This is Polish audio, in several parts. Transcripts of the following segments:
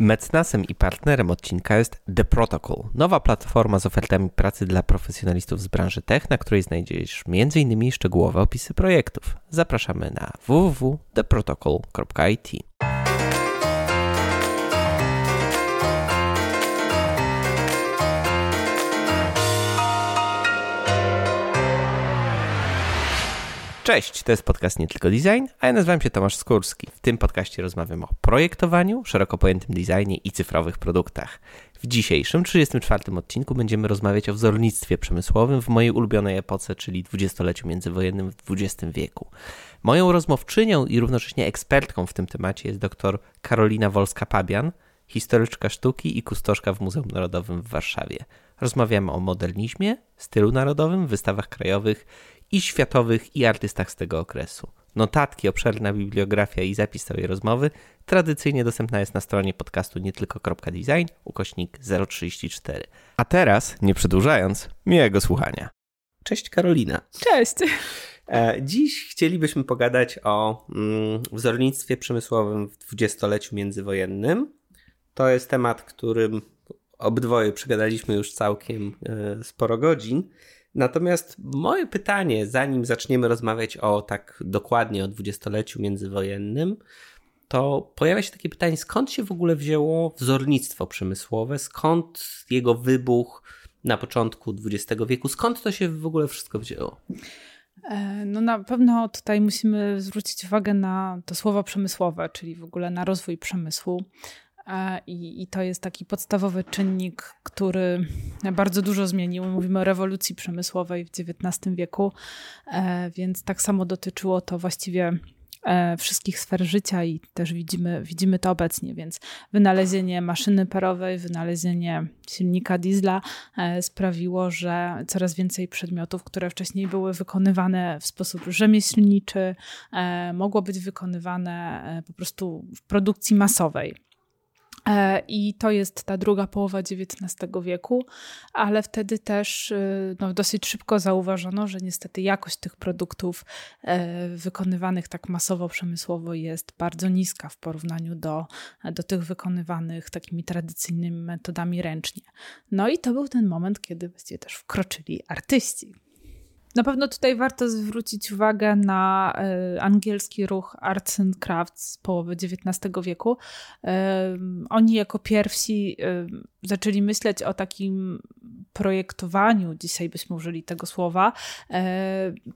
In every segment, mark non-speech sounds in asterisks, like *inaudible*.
Mecenasem i partnerem odcinka jest The Protocol, nowa platforma z ofertami pracy dla profesjonalistów z branży tech, na której znajdziesz m.in. szczegółowe opisy projektów. Zapraszamy na www.theprotocol.it. Cześć, to jest podcast Nie Tylko Design, a ja nazywam się Tomasz Skórski. W tym podcaście rozmawiam o projektowaniu, szeroko pojętym designie i cyfrowych produktach. W dzisiejszym, 34 odcinku będziemy rozmawiać o wzornictwie przemysłowym w mojej ulubionej epoce, czyli dwudziestoleciu międzywojennym w XX wieku. Moją rozmówczynią i równocześnie ekspertką w tym temacie jest dr Karolina Wolska-Pabian, historyczka sztuki i kustoszka w Muzeum Narodowym w Warszawie. Rozmawiamy o modernizmie, stylu narodowym, wystawach krajowych i światowych i artystach z tego okresu. Notatki, obszerna bibliografia i zapis całej rozmowy tradycyjnie dostępna jest na stronie podcastu nietylko.design ukośnik 034. A teraz, nie przedłużając, miłego słuchania. Cześć Karolina. Cześć. E, dziś chcielibyśmy pogadać o mm, wzornictwie przemysłowym w dwudziestoleciu międzywojennym. To jest temat, którym obydwoje przegadaliśmy już całkiem e, sporo godzin. Natomiast moje pytanie, zanim zaczniemy rozmawiać o tak dokładnie o dwudziestoleciu międzywojennym, to pojawia się takie pytanie, skąd się w ogóle wzięło wzornictwo przemysłowe, skąd jego wybuch na początku XX wieku, skąd to się w ogóle wszystko wzięło? E, no na pewno tutaj musimy zwrócić uwagę na to słowo przemysłowe, czyli w ogóle na rozwój przemysłu. I, I, to jest taki podstawowy czynnik, który bardzo dużo zmienił. Mówimy o rewolucji przemysłowej w XIX wieku, e, więc tak samo dotyczyło to właściwie e, wszystkich sfer życia i też widzimy, widzimy to obecnie, więc wynalezienie maszyny parowej, wynalezienie silnika diesla e, sprawiło, że coraz więcej przedmiotów, które wcześniej były wykonywane w sposób rzemieślniczy, mogło być wykonywane po prostu w produkcji masowej. E, I to jest ta druga połowa XIX wieku, ale wtedy też y, no, dosyć szybko zauważono, że niestety jakość tych produktów e, wykonywanych tak masowo, przemysłowo jest bardzo niska w porównaniu do, do tych wykonywanych takimi tradycyjnymi metodami ręcznie. No i to był ten moment, kiedy właściwie też wkroczyli artyści. Na pewno tutaj warto zwrócić uwagę na e, angielski ruch Arts and Crafts z połowy XIX wieku. E, oni jako pierwsi e, zaczęli myśleć o takim projektowaniu, dzisiaj byśmy użyli tego słowa,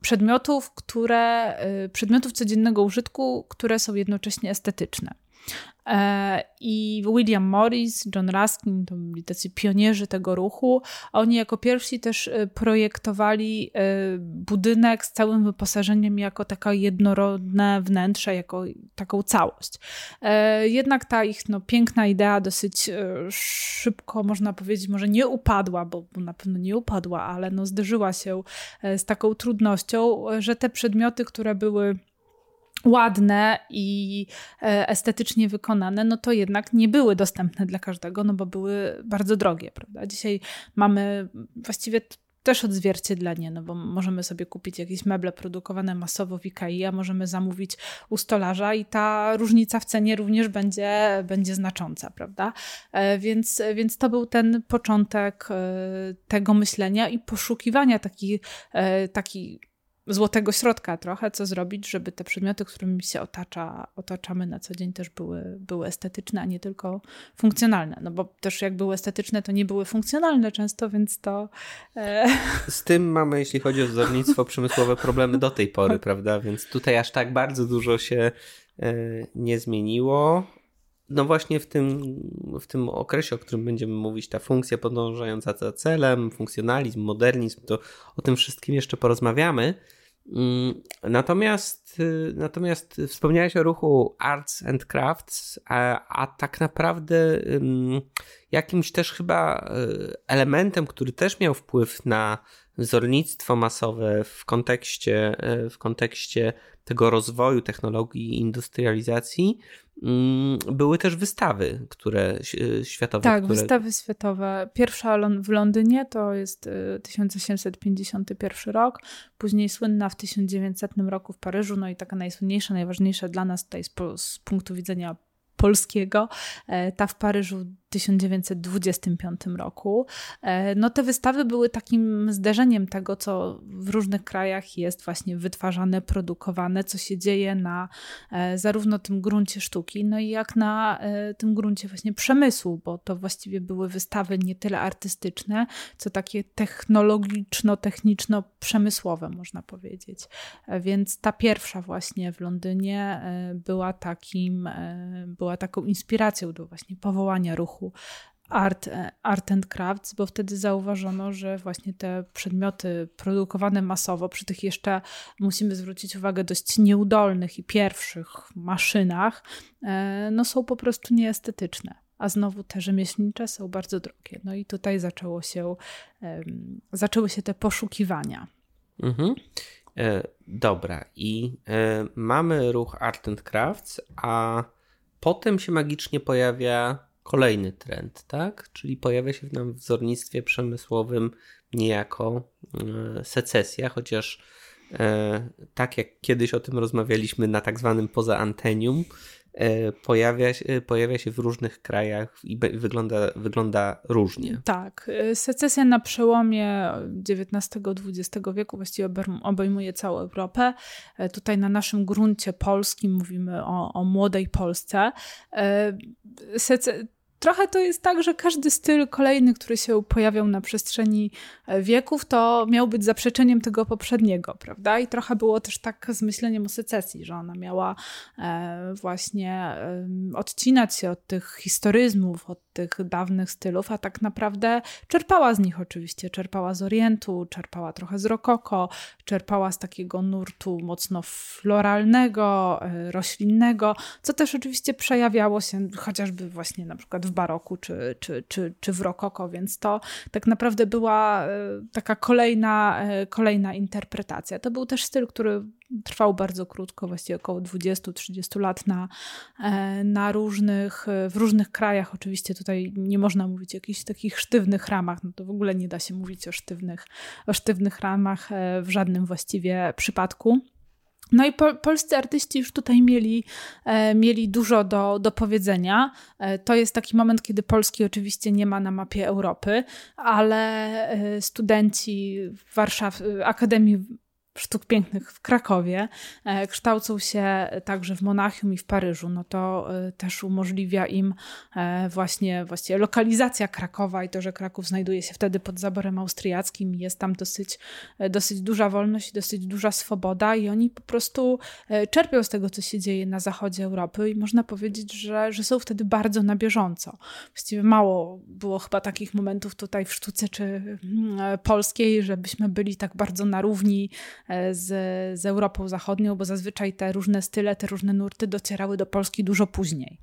przedmiotów, które, przedmiotów codziennego użytku, które są jednocześnie estetyczne. E, I William Morris, John Ruskin to byli tacy pionierzy tego ruchu. Oni jako pierwsi też e, projektowali e, budynek z całym wyposażeniem jako takie jednorodne wnętrze, jako taką całość. Jednak ta ich no, piękna idea dosyć szybko, można powiedzieć, może nie upadła, bo, bo na pewno nie upadła, ale no, zderzyła się z taką trudnością, że te przedmioty, które były ładne i e, estetycznie wykonane, no to jednak nie były dostępne dla każdego, no bo były bardzo drogie, prawda? Dzisiaj mamy właściwie też odzwierciedlenie, no bo możemy sobie kupić jakieś meble produkowane masowo w Ikei, a możemy zamówić u stolarza i ta różnica w cenie również będzie, będzie znacząca, prawda? E, więc, więc to był ten początek e, tego myślenia i poszukiwania taki, taki złotego środka trochę, co zrobić, żeby te przedmioty, którymi się otacza, otaczamy na co dzień też były, były estetyczne, a nie tylko funkcjonalne. No bo też jak były estetyczne, to nie były funkcjonalne często, więc to... E... Z tym mamy, jeśli chodzi o wzornictwo *laughs* przemysłowe, problemy do tej pory, prawda? Więc tutaj aż tak bardzo dużo się e, nie zmieniło. No właśnie w tym, w tym okresie, o którym będziemy mówić, ta funkcja podążająca za celem, funkcjonalizm, modernizm, to o tym wszystkim jeszcze porozmawiamy. Mm, natomiast, y, natomiast wspomniałeś o ruchu Arts and Crafts, a, a tak naprawdę jakimś też chyba y, elementem, który też miał wpływ na wzornictwo masowe w kontekście, y, w kontekście tego rozwoju technologii i industrializacji, mm, były też wystawy, które światowe. Tak, które... wystawy światowe. Pierwsza w Londynie to jest 1851 rok, później słynna w 1900 roku w Paryżu, no i taka najsłynniejsza, najważniejsza dla nas tutaj z, z punktu widzenia polskiego, ta w Paryżu 1925 roku. E, no te wystawy były takim zderzeniem tego, co w różnych krajach jest właśnie wytwarzane, produkowane, co się dzieje na e, zarówno tym gruncie sztuki, no i jak na e, tym gruncie właśnie przemysłu, bo to właściwie były wystawy nie tyle artystyczne, co takie technologiczno-techniczno-przemysłowe, można powiedzieć. Więc ta pierwsza właśnie w Londynie była takim, była taką inspiracją do właśnie powołania ruchu art, art and crafts, bo wtedy zauważono, że właśnie te przedmioty produkowane masowo, przy tych jeszcze musimy zwrócić uwagę dość nieudolnych i pierwszych maszynach, e, no są po prostu nieestetyczne. A znowu te rzemieślnicze są bardzo drogie. No i tutaj zaczęło się, zaczęły się te poszukiwania. Mhm. E, dobra, i e, mamy ruch Art and Crafts, a potem się magicznie pojawia kolejny trend, tak? Czyli pojawia się nam w wzornictwie przemysłowym niejako e, secesja, chociaż e, tak jak kiedyś o tym rozmawialiśmy na tak zwanym poza antenium, e, pojawia się, pojawia się w różnych krajach i wygląda, wygląda różnie. Tak. Secesja na przełomie XIX-XX wieku właściwie obejmuje całą Europę. Tutaj na naszym gruncie polskim mówimy o, o młodej Polsce. Sece trochę to jest tak, że każdy styl kolejny, który się pojawiał na przestrzeni e, wieków, to miał być zaprzeczeniem tego poprzedniego, prawda? I trochę było też tak z myśleniem o secesji, że ona miała e, właśnie odcinać się od tych historyzmów, od tych dawnych stylów, a tak naprawdę czerpała z nich oczywiście. Czerpała z Orientu, czerpała trochę z rokoko, czerpała z takiego nurtu mocno floralnego, e, roślinnego, co też oczywiście przejawiało się chociażby właśnie na przykład w baroku czy, czy, czy, czy w rokoko, więc to tak naprawdę była e, taka kolejna, e, kolejna interpretacja. To był też styl, który trwał bardzo krótko, właściwie około 20-30 lat na, e, na różnych, w różnych krajach. Oczywiście tutaj nie można mówić o jakichś takich sztywnych ramach, no to w ogóle nie da się mówić o sztywnych, o sztywnych ramach w żadnym właściwie przypadku. No i po, polscy artyści już tutaj mieli, e, mieli dużo do, do powiedzenia. E, to jest taki moment, kiedy Polski oczywiście nie ma na mapie Europy, ale e, studenci Warszaw, Akademii sztuk pięknych w Krakowie, e, kształcą się także w Monachium i w Paryżu, no to e, też umożliwia im e, właśnie, właśnie lokalizacja Krakowa i to, że Kraków znajduje się wtedy pod zaborem austriackim jest tam dosyć, dosyć duża wolność, dosyć duża swoboda i oni po prostu czerpią z tego, co się dzieje na zachodzie Europy i można powiedzieć, że, że są wtedy bardzo na bieżąco. Właściwie mało było chyba takich momentów tutaj w sztuce czy mm, polskiej, żebyśmy byli tak bardzo na równi z, z Europą Zachodnią, bo zazwyczaj te różne style, te różne nurty docierały do Polski dużo później.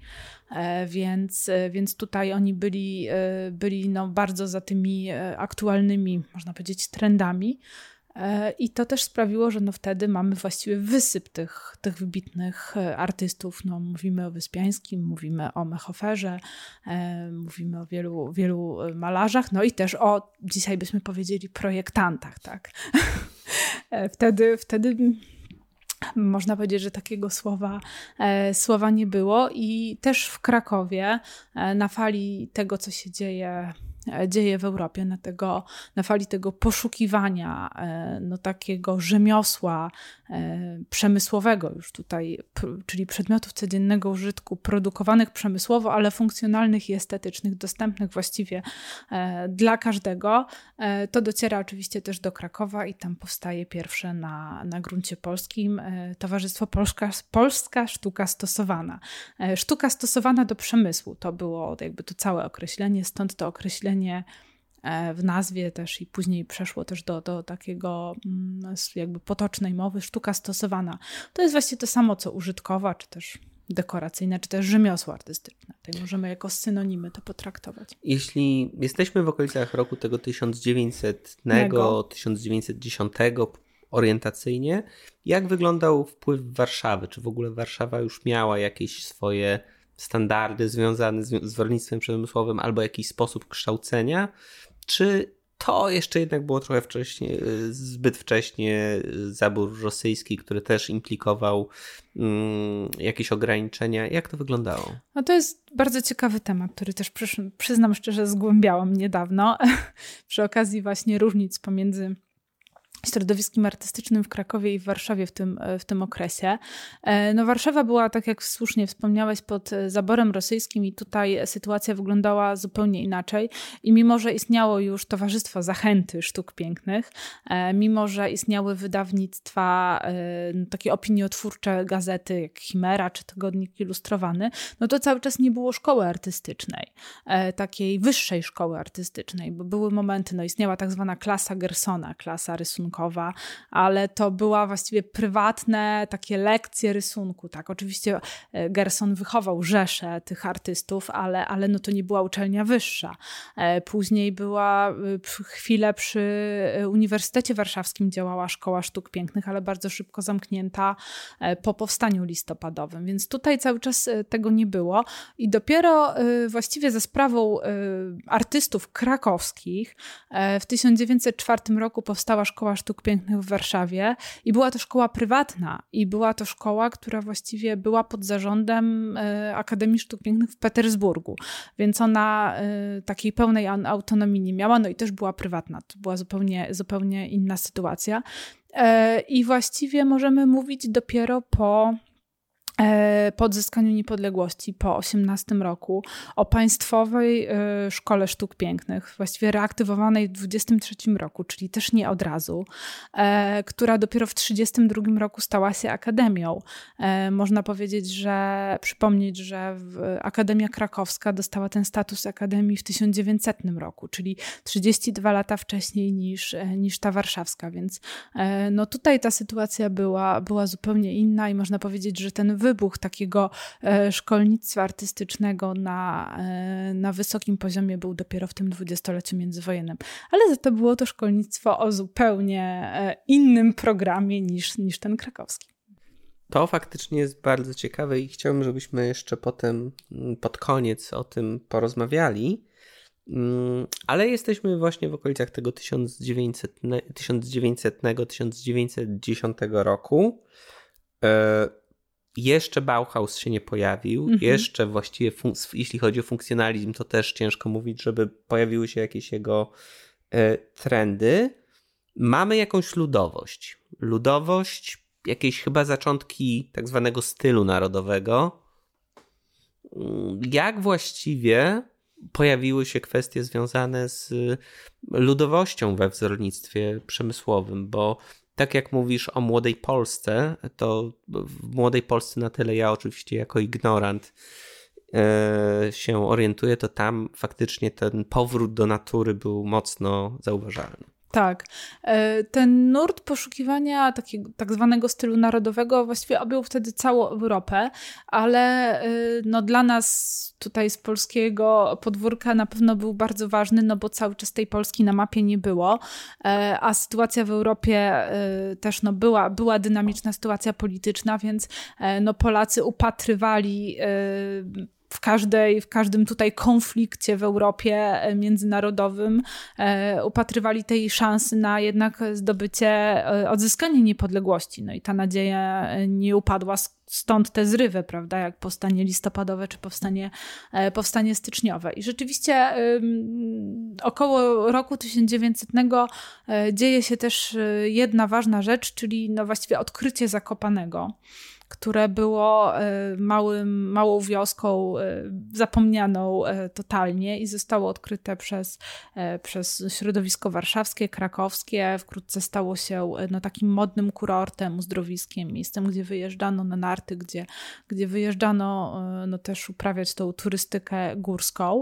E, więc, e, więc tutaj oni byli, byli no bardzo za tymi aktualnymi, można powiedzieć, trendami. I to też sprawiło, że no wtedy mamy właściwie wysyp tych, tych wybitnych artystów. No, mówimy o Wyspiańskim, mówimy o Mechoferze, mówimy o wielu, wielu malarzach, no i też o, dzisiaj byśmy powiedzieli, projektantach, tak. *laughs* E, wtedy, wtedy można powiedzieć, że takiego słowa, e, słowa nie było. I też w Krakowie, e, na fali tego, co się dzieje dzieje w Europie, na, tego, na fali tego poszukiwania, no, takiego rzemiosła przemysłowego już tutaj, czyli przedmiotów codziennego użytku, produkowanych przemysłowo, ale funkcjonalnych i estetycznych, dostępnych właściwie e, dla każdego, to dociera oczywiście też do Krakowa i tam powstaje pierwsze na, na gruncie polskim Towarzystwo Polska, Polska Sztuka Stosowana. Sztuka stosowana do przemysłu, to było jakby to całe określenie, stąd to określenie e, w nazwie też i później przeszło też do, do takiego mm, jakby potocznej mowy, sztuka stosowana. To jest właściwie to samo, co użytkowa, czy też dekoracyjne, czy też rzemiosło artystyczne. Tutaj możemy jako synonimy to potraktować. Jeśli jesteśmy w okolicach roku tego 1900, Nego. 1910 orientacyjnie, jak wyglądał wpływ Warszawy? Czy w ogóle Warszawa już miała jakieś swoje standardy związane z, z rolnictwem przemysłowym albo jakiś sposób kształcenia, czy to jeszcze jednak było trochę wcześniej, zbyt wcześnie zabór rosyjski, który też implikował mm, jakieś ograniczenia. Jak to wyglądało? No to jest bardzo ciekawy temat, który też przyznam szczerze zgłębiałam niedawno *laughs* przy okazji właśnie różnic pomiędzy środowiskiem artystycznym w Krakowie i w Warszawie w tym, w tym okresie. E, no Warszawa była, tak jak słusznie wspomniałeś, pod zaborem rosyjskim i tutaj sytuacja wyglądała zupełnie inaczej. I mimo, że istniało już Towarzystwo Zachęty Sztuk Pięknych, e, mimo, że istniały wydawnictwa, e, takie opiniotwórcze gazety jak Chimera czy Tygodnik Ilustrowany, no to cały czas nie było szkoły artystycznej, takiej wyższej szkoły artystycznej, bo były momenty, no istniała tak zwana klasa Gersona, klasa rysunku rysunkowa, ale to była właściwie prywatne takie lekcje rysunku. Tak, oczywiście e, Gerson wychował rzeszę tych artystów, ale, ale no to nie była uczelnia wyższa. E, później była e, chwilę przy Uniwersytecie Warszawskim działała Szkoła Sztuk Pięknych, ale bardzo szybko zamknięta po powstaniu listopadowym, więc tutaj cały czas tego nie było i dopiero właściwie ze sprawą artystów krakowskich w 1904 roku powstała Szkoła Sztuk Pięknych w Warszawie. I była to szkoła prywatna. I była to szkoła, która właściwie była pod zarządem e, Akademii Sztuk Pięknych w Petersburgu, więc ona e, takiej pełnej autonomii nie miała, no i też była prywatna, to była zupełnie, zupełnie inna sytuacja. E, I właściwie możemy mówić dopiero po po odzyskaniu niepodległości po 18 roku o Państwowej e, Szkole Sztuk Pięknych, właściwie reaktywowanej w 23 roku, czyli też nie od razu, e, która dopiero w 32 roku stała się akademią. Można powiedzieć, że przypomnieć, że Akademia Krakowska dostała ten status akademii w 1900 roku, czyli 32 lata wcześniej niż, niż ta warszawska, więc no tutaj ta sytuacja była, była zupełnie inna i można powiedzieć, że ten wy wybuch takiego e, szkolnictwa artystycznego na, e, na wysokim poziomie był dopiero w tym dwudziestoleciu międzywojennym. Ale za to było to szkolnictwo o zupełnie e, innym programie niż, niż ten krakowski. To faktycznie jest bardzo ciekawe i chciałbym, żebyśmy jeszcze potem mm, pod koniec o tym porozmawiali. Mm, ale jesteśmy właśnie w okolicach tego 1900-1910 roku jeszcze Bauhaus się nie pojawił, mhm. jeszcze właściwie, jeśli chodzi o funkcjonalizm, to też ciężko mówić, żeby pojawiły się jakieś jego e, trendy. Mamy jakąś ludowość. Ludowość, jakieś chyba zaczątki tak zwanego stylu narodowego. Mm, jak właściwie pojawiły się kwestie związane z ludowością we wzornictwie przemysłowym, bo tak jak mówisz o młodej Polsce, to w młodej Polsce na tyle ja oczywiście jako ignorant e, się orientuję, to tam faktycznie ten powrót do natury był mocno zauważalny. Tak. E, ten nurt poszukiwania takiego tak zwanego stylu narodowego właściwie objął wtedy całą Europę, ale e, no dla nas tutaj z polskiego podwórka na pewno był bardzo ważny, no bo cały czas tej Polski na mapie nie było, e, a sytuacja w Europie też no była, była dynamiczna sytuacja polityczna, więc no Polacy upatrywali w, każdej, w każdym tutaj konflikcie w Europie e, międzynarodowym e, upatrywali tej szansy na jednak zdobycie, e, odzyskanie niepodległości. No i ta nadzieja nie upadła stąd te zrywy, prawda, jak powstanie listopadowe czy powstanie, powstanie styczniowe. I rzeczywiście około roku 1900 dzieje się też jedna ważna rzecz, czyli no właściwie odkrycie Zakopanego które było e, małym, małą wioską e, zapomnianą e, totalnie i zostało odkryte przez, przez środowisko warszawskie, krakowskie. Wkrótce stało się no, takim modnym kurortem, uzdrowiskiem, miejscem, gdzie wyjeżdżano na narty, gdzie, gdzie wyjeżdżano no, też uprawiać tą turystykę górską.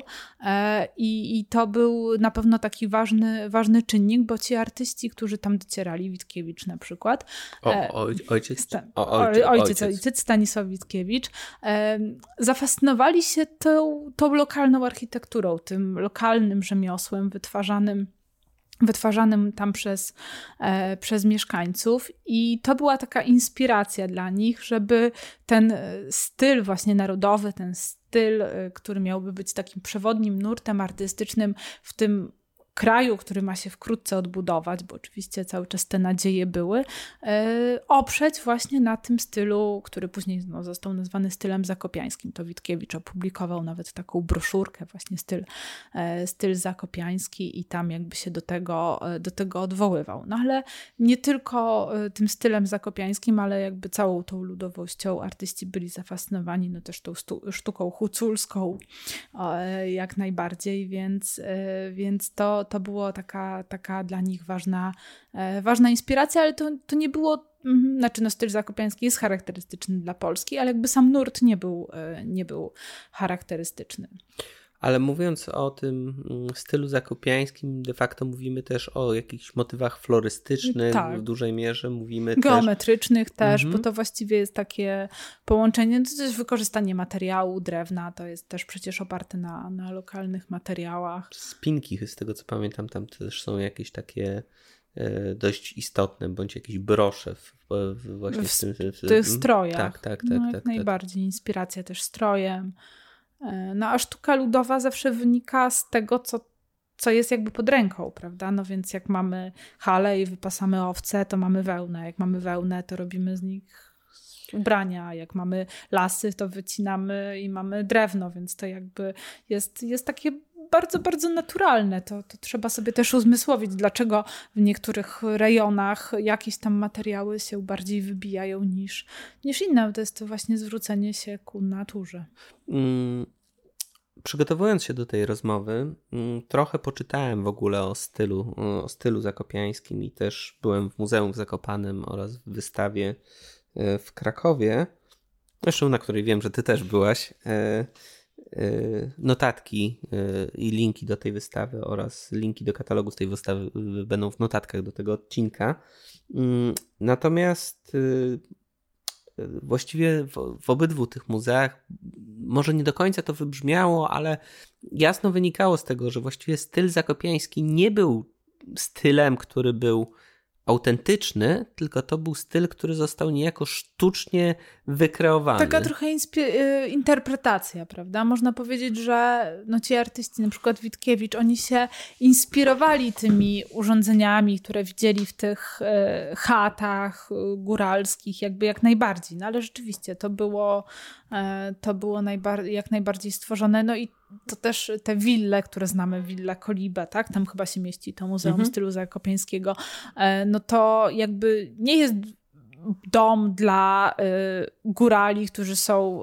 I, I to był na pewno taki ważny, ważny czynnik, bo ci artyści, którzy tam docierali, Witkiewicz na przykład. O, oj, ojciec, o, ojciec, ojciec ojciec Stanisław Witkiewicz, zafascynowali się tą, tą lokalną architekturą, tym lokalnym rzemiosłem wytwarzanym wytwarzanym tam przez, e, przez mieszkańców. I to była taka inspiracja dla nich, żeby ten e, styl właśnie narodowy, ten styl, e, który miałby być takim przewodnim nurtem artystycznym w tym kraju, który ma się wkrótce odbudować, bo oczywiście cały czas te nadzieje były, e, oprzeć właśnie na tym stylu, który później no, został nazwany stylem zakopiańskim. To Witkiewicz opublikował nawet taką broszurkę, właśnie styl, e, styl zakopiański i tam jakby się do tego, e, do tego odwoływał. No ale nie tylko tym stylem zakopiańskim, ale jakby całą tą ludowością artyści byli zafascynowani, no też tą sztuką huculską jak najbardziej, więc, więc to, to było taka, taka dla nich ważna, e, ważna inspiracja, ale to, to nie było, mm, znaczy no styl zakopiański jest charakterystyczny dla Polski, ale jakby sam nurt nie był, e, nie był charakterystyczny. Ale mówiąc o tym mm, stylu zakopiańskim, de facto mówimy też o jakichś motywach florystycznych tak. w dużej mierze. Mówimy Geometrycznych też, też mhm. bo to właściwie jest takie połączenie, to też wykorzystanie materiału, drewna, to jest też przecież oparte na, na lokalnych materiałach. Spinki, z tego co pamiętam, tam też są jakieś takie e, dość istotne, bądź jakieś brosze w, w właśnie w, w tym w, w, tych strojach. Tak, tak, tak. No, tak, tak, najbardziej. Inspiracja też strojem. E, no a sztuka ludowa zawsze wynika z tego, co, co jest jakby pod ręką, prawda? No więc jak mamy halę i wypasamy owce, to mamy wełnę. Jak mamy wełnę, to robimy z nich ubrania. Jak mamy lasy, to wycinamy i mamy drewno, więc to jakby jest, jest takie bardzo, bardzo naturalne. To, to trzeba sobie też uzmysłowić, dlaczego w niektórych rejonach jakieś tam materiały się bardziej wybijają niż, niż inne. To jest to właśnie zwrócenie się ku naturze. Mm, przygotowując się do tej rozmowy, mm, trochę poczytałem w ogóle o stylu, o stylu zakopiańskim i też byłem w Muzeum w Zakopanem oraz w wystawie e, w Krakowie, zresztą na której wiem, że ty też byłaś. E, notatki e, i linki do tej wystawy oraz linki do katalogu z tej wystawy będą w notatkach do tego odcinka. Mm, natomiast właściwie w, w obydwu tych muzeach może nie do końca to wybrzmiało, ale jasno wynikało z tego, że właściwie styl zakopiański nie był stylem, który był autentyczny, tylko to był styl, który został niejako sztucznie wykreowany. Taka trochę y, interpretacja, prawda? Można powiedzieć, że no ci artyści, na przykład Witkiewicz, oni się inspirowali tymi urządzeniami, które widzieli w tych y, chatach y, góralskich, jakby jak najbardziej. No ale rzeczywiście to było, to było najbar jak najbardziej stworzone. No i to też te wille, które znamy, Villa Kolibę, tak? Tam chyba się mieści to Muzeum mhm. Stylu Zakopiańskiego. E, no to jakby nie jest dom dla y, górali, którzy są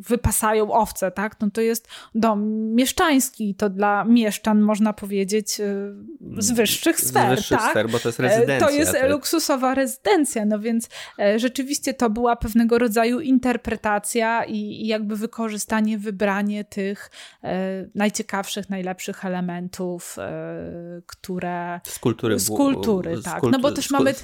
wypasają owce, tak? No to jest dom mieszczański, to dla mieszczan można powiedzieć y, z wyższych sfer, z wyższych tak? sfer, bo to jest rezydencja. To jest tak? luksusowa rezydencja, no więc e, rzeczywiście to była pewnego rodzaju interpretacja i, i jakby wykorzystanie, wybranie tych e, najciekawszych, najlepszych elementów, e, które... Z kultury. Z kultury, tak. no bo też mamy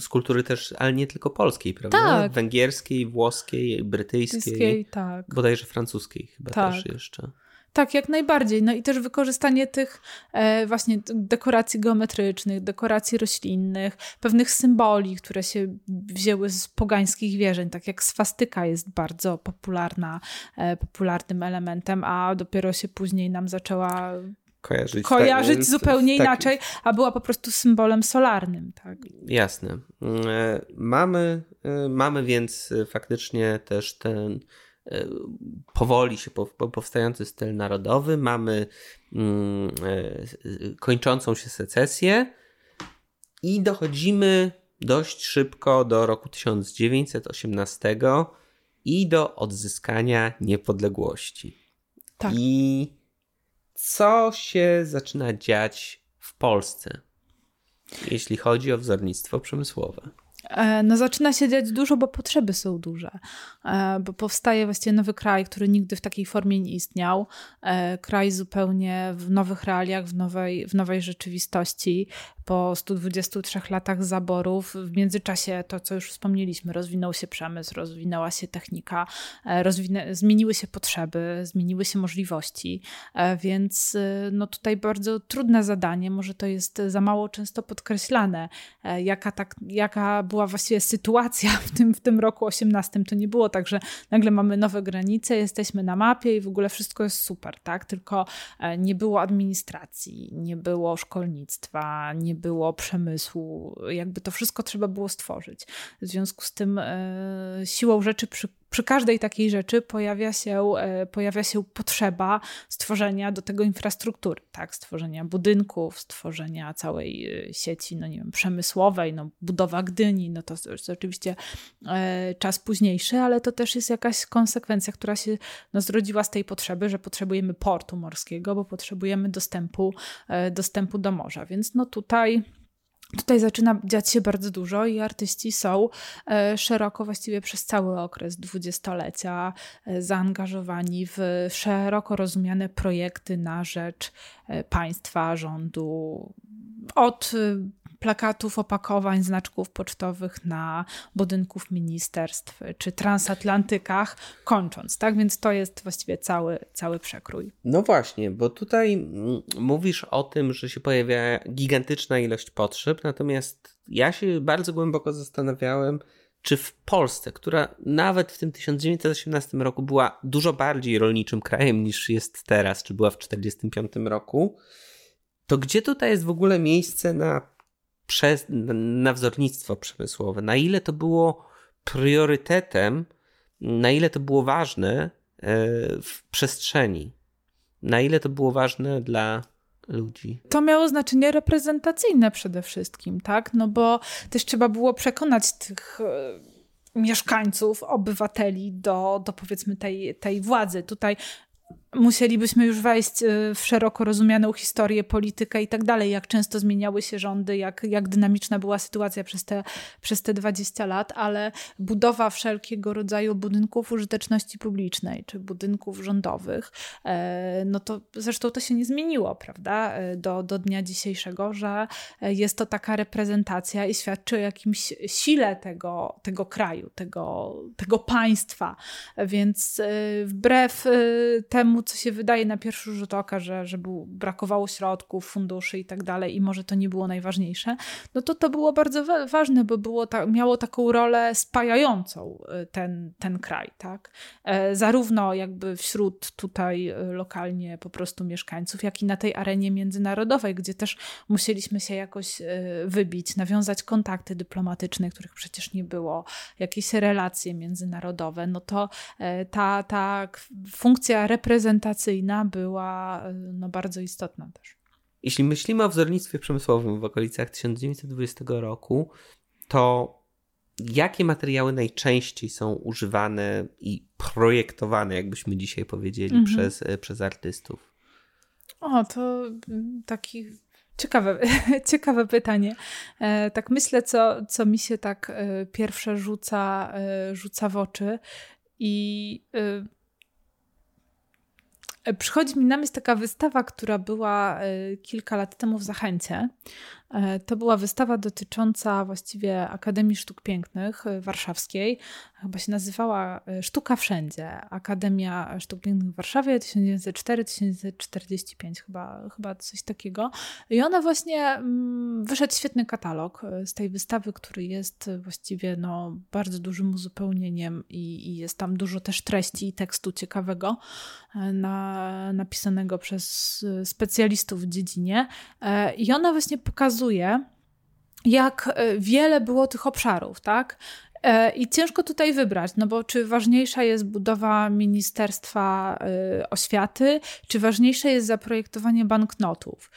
z kultury też, ale nie tylko polskiej, prawda? Tak. Węgierskiej, włoskiej, brytyjskiej, tak. bodajże francuskiej chyba tak. też jeszcze. Tak, jak najbardziej. No i też wykorzystanie tych e, właśnie dekoracji geometrycznych, dekoracji roślinnych, pewnych symboli, które się wzięły z pogańskich wierzeń, tak jak swastyka jest bardzo popularna, e, popularnym elementem, a dopiero się później nam zaczęła kojarzyć, kojarzyć tak, zupełnie tak, inaczej, a była po prostu symbolem solarnym. Tak? Jasne. E, mamy, e, mamy więc e, faktycznie też ten powoli się powstający styl narodowy, mamy mm, kończącą się secesję i dochodzimy dość szybko do roku 1918 i do odzyskania niepodległości. Tak. I co się zaczyna dziać w Polsce, jeśli chodzi o wzornictwo przemysłowe? E, no zaczyna się dziać dużo, bo potrzeby są duże, e, bo powstaje właściwie nowy kraj, który nigdy w takiej formie nie istniał, e, kraj zupełnie w nowych realiach, w nowej, w nowej rzeczywistości, po 123 latach zaborów, w międzyczasie to, co już wspomnieliśmy, rozwinął się przemysł, rozwinęła się technika, rozwinę, zmieniły się potrzeby, zmieniły się możliwości, więc no tutaj bardzo trudne zadanie, może to jest za mało często podkreślane, jaka, tak, jaka była właściwie sytuacja w tym, w tym roku 18. To nie było tak, że nagle mamy nowe granice, jesteśmy na mapie i w ogóle wszystko jest super, tak? Tylko e, nie było administracji, nie było szkolnictwa, nie było przemysłu. Jakby to wszystko trzeba było stworzyć. W związku z tym e, siłą rzeczy przy przy każdej takiej rzeczy pojawia się, e, pojawia się potrzeba stworzenia do tego infrastruktury, tak? Stworzenia budynków, stworzenia całej e, sieci, no nie wiem, przemysłowej, no budowa Gdyni, no to jest oczywiście e, czas późniejszy, ale to też jest jakaś konsekwencja, która się no, zrodziła z tej potrzeby, że potrzebujemy portu morskiego, bo potrzebujemy dostępu, dostępu do morza. Więc no tutaj Tutaj zaczyna dziać się bardzo dużo i artyści są e, szeroko, właściwie przez cały okres dwudziestolecia, e, zaangażowani w szeroko rozumiane projekty na rzecz e, państwa, rządu. Od plakatów, opakowań, znaczków pocztowych na budynków ministerstw czy transatlantykach, kończąc, tak? Więc to jest właściwie cały, cały przekrój. No właśnie, bo tutaj mm, mówisz o tym, że się pojawia gigantyczna ilość potrzeb, natomiast ja się bardzo głęboko zastanawiałem, czy w Polsce, która nawet w tym 1918 roku była dużo bardziej rolniczym krajem niż jest teraz, czy była w 1945 roku, to gdzie tutaj jest w ogóle miejsce na przez, na wzornictwo przemysłowe, na ile to było priorytetem, na ile to było ważne e, w przestrzeni, na ile to było ważne dla ludzi. To miało znaczenie reprezentacyjne przede wszystkim, tak? No bo też trzeba było przekonać tych e, mieszkańców, obywateli do, do powiedzmy tej, tej władzy. Tutaj musielibyśmy już wejść y, w szeroko rozumianą historię, politykę i tak dalej, jak często zmieniały się rządy, jak, jak dynamiczna była sytuacja przez te, przez te 20 lat, ale budowa wszelkiego rodzaju budynków użyteczności publicznej, czy budynków rządowych, e, no to zresztą to się nie zmieniło, prawda, e, do, do dnia dzisiejszego, że jest to taka reprezentacja i świadczy o jakimś sile tego, tego kraju, tego, tego państwa, więc e, wbrew temu, co się wydaje na pierwszy rzut oka, że, że był, brakowało środków, funduszy i tak dalej i może to nie było najważniejsze, no to to było bardzo ważne, bo było ta, miało taką rolę spajającą y, ten, ten kraj, tak? E, zarówno jakby wśród tutaj y, lokalnie po prostu mieszkańców, jak i na tej arenie międzynarodowej, gdzie też musieliśmy się jakoś y, wybić, nawiązać kontakty dyplomatyczne, których przecież nie było, jakieś relacje międzynarodowe, no to e, ta, ta funkcja reprezentacyjna reprezentacyjna była no, bardzo istotna też. Jeśli myślimy o wzornictwie przemysłowym w okolicach 1920 roku, to jakie materiały najczęściej są używane i projektowane, jakbyśmy dzisiaj powiedzieli, mhm. przez, e, przez artystów? O, to taki Ciekawe, *laughs* ciekawe pytanie. E, tak myślę, co, co mi się tak e, pierwsze rzuca, rzuca w oczy. I E, przychodzi mi na myśl taka wystawa, która była e, kilka lat temu w Zachęcie. E, to była wystawa dotycząca właściwie Akademii Sztuk Pięknych warszawskiej. Chyba się nazywała Sztuka Wszędzie. Akademia Sztuk Pięknych w Warszawie 1904-1945, chyba, chyba coś takiego. I ona właśnie mm, wyszedł świetny katalog z tej wystawy, który jest właściwie no, bardzo dużym uzupełnieniem i, i jest tam dużo też treści i tekstu ciekawego na napisanego przez specjalistów w dziedzinie. E, I ona właśnie pokazuje, jak e, wiele było tych obszarów, tak? E, I ciężko tutaj wybrać, no bo czy ważniejsza jest budowa Ministerstwa Oświaty, czy ważniejsze jest zaprojektowanie banknotów,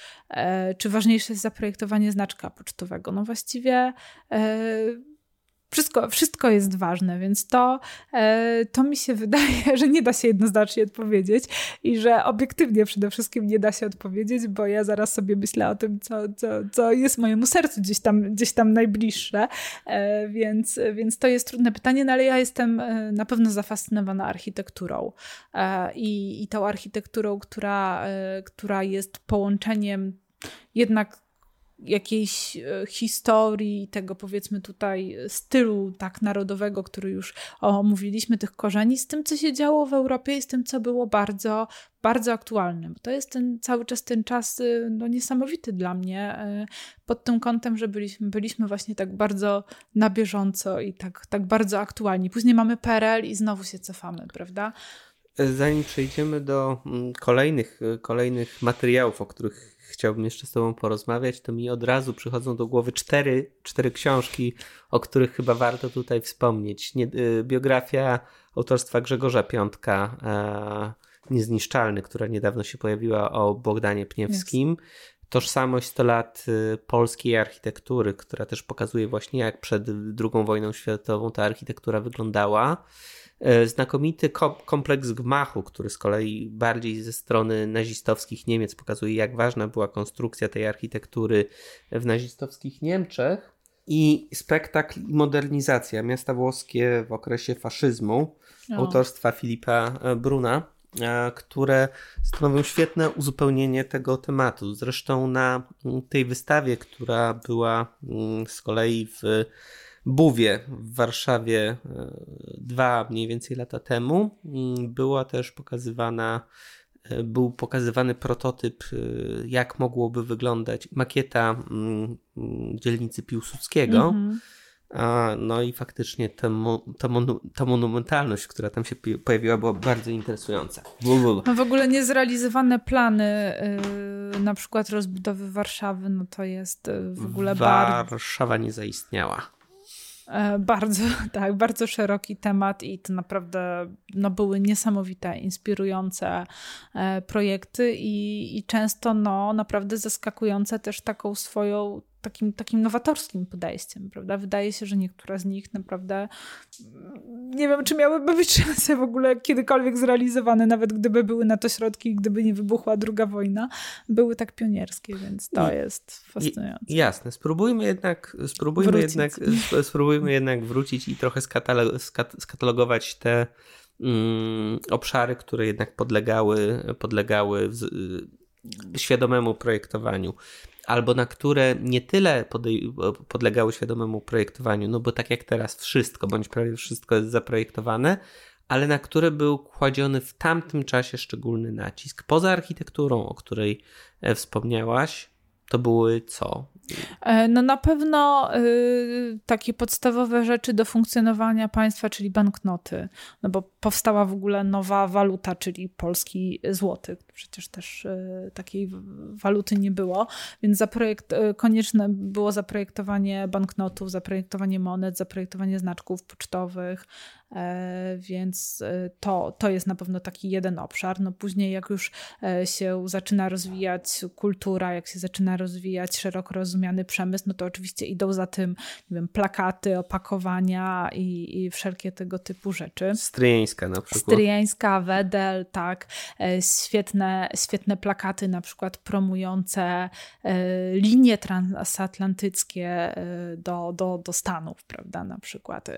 czy ważniejsze jest zaprojektowanie znaczka pocztowego? No właściwie wszystko, wszystko jest ważne, więc to, e, to mi się *laughs* wydaje, że nie da się jednoznacznie odpowiedzieć i że obiektywnie przede wszystkim nie da się odpowiedzieć, bo ja zaraz sobie myślę o tym, co, co, co jest mojemu sercu gdzieś tam, gdzieś tam najbliższe, e, więc, więc to jest trudne pytanie, no ale ja jestem e, na pewno zafascynowana architekturą i, i tą architekturą, która, która jest połączeniem jednak jakiejś e, historii, tego powiedzmy tutaj stylu tak narodowego, który już omówiliśmy, tych korzeni, z tym, co się działo w Europie i z tym, co było bardzo, bardzo aktualne. Bo to jest ten cały czas ten czas y, no, niesamowity dla mnie y, pod tym kątem, że byliśmy, byliśmy właśnie tak bardzo na bieżąco i tak, tak bardzo aktualni. Później mamy PRL i znowu się cofamy, prawda? Zanim przejdziemy do mm, kolejnych, y, kolejnych materiałów, o których chciałbym jeszcze z Tobą porozmawiać, to mi od razu przychodzą do głowy cztery, cztery książki, o których chyba warto tutaj wspomnieć. Nie, y, biografia autorstwa Grzegorza Piątka, e, Niezniszczalny, która niedawno się pojawiła o Bogdanie Pniewskim. Yes. Tożsamość 100 lat y, polskiej architektury, która też pokazuje właśnie jak przed II wojną światową ta architektura wyglądała. E, znakomity kompleks gmachu, który z kolei bardziej ze strony nazistowskich Niemiec pokazuje, jak ważna była konstrukcja tej architektury w nazistowskich Niemczech. I spektakl i modernizacja miasta włoskie w okresie faszyzmu autorstwa Filipa e, Bruna, e, które stanowią świetne uzupełnienie tego tematu. Zresztą na tej wystawie, która była z kolei w Buwie w Warszawie e, dwa mniej więcej lata temu mm, była też pokazywana, e, był pokazywany prototyp, e, jak mogłoby wyglądać makieta mm, dzielnicy Piłsudskiego. Mm -hmm. No i faktycznie ta, ta, ta, monumentalność, która tam się pojawiła, była bardzo interesująca. No w ogóle niezrealizowane plany, yy, na przykład rozbudowy Warszawy, no to jest w ogóle bardzo... Warszawa nie zaistniała. E, bardzo, *laughs* tak, bardzo szeroki temat i to naprawdę no, były niesamowite, inspirujące e, projekty i, i często no, naprawdę zaskakujące też taką swoją takim, takim nowatorskim podejściem, prawda? Wydaje się, że niektóre z nich naprawdę nie wiem, czy miałyby być szanse w ogóle kiedykolwiek zrealizowane, nawet gdyby były na to środki, gdyby nie wybuchła druga wojna, były tak pionierskie, więc to jest fascynujące. jasne, spróbujmy jednak, spróbujmy jednak, spróbujmy jednak wrócić i trochę skatalogować te mm, obszary, które jednak podlegały, podlegały w, y, świadomemu projektowaniu albo na które nie tyle podlegały świadomemu projektowaniu, no bo tak jak teraz wszystko, bądź prawie wszystko jest zaprojektowane, ale na które był kładziony w tamtym czasie szczególny nacisk. Poza architekturą, o której e, wspomniałaś, to były co? E, no na pewno y, takie podstawowe rzeczy do funkcjonowania państwa, czyli banknoty, no bo powstała w ogóle nowa waluta, czyli polski złoty. Przecież też y, takiej waluty nie było, więc zaprojekt, y, konieczne było zaprojektowanie banknotów, zaprojektowanie monet, zaprojektowanie znaczków pocztowych, więc e, to, to jest na pewno taki jeden obszar. No później, jak już e, się zaczyna rozwijać kultura, jak się zaczyna rozwijać szeroko rozumiany przemysł, no to oczywiście idą za tym, nie wiem, plakaty, opakowania i, i wszelkie tego typu rzeczy. Stryjeńska na przykład. Stryjeńska, Wedel, tak. Świetne, świetne plakaty, na przykład promujące linie transatlantyckie do, do, do Stanów, prawda, na przykład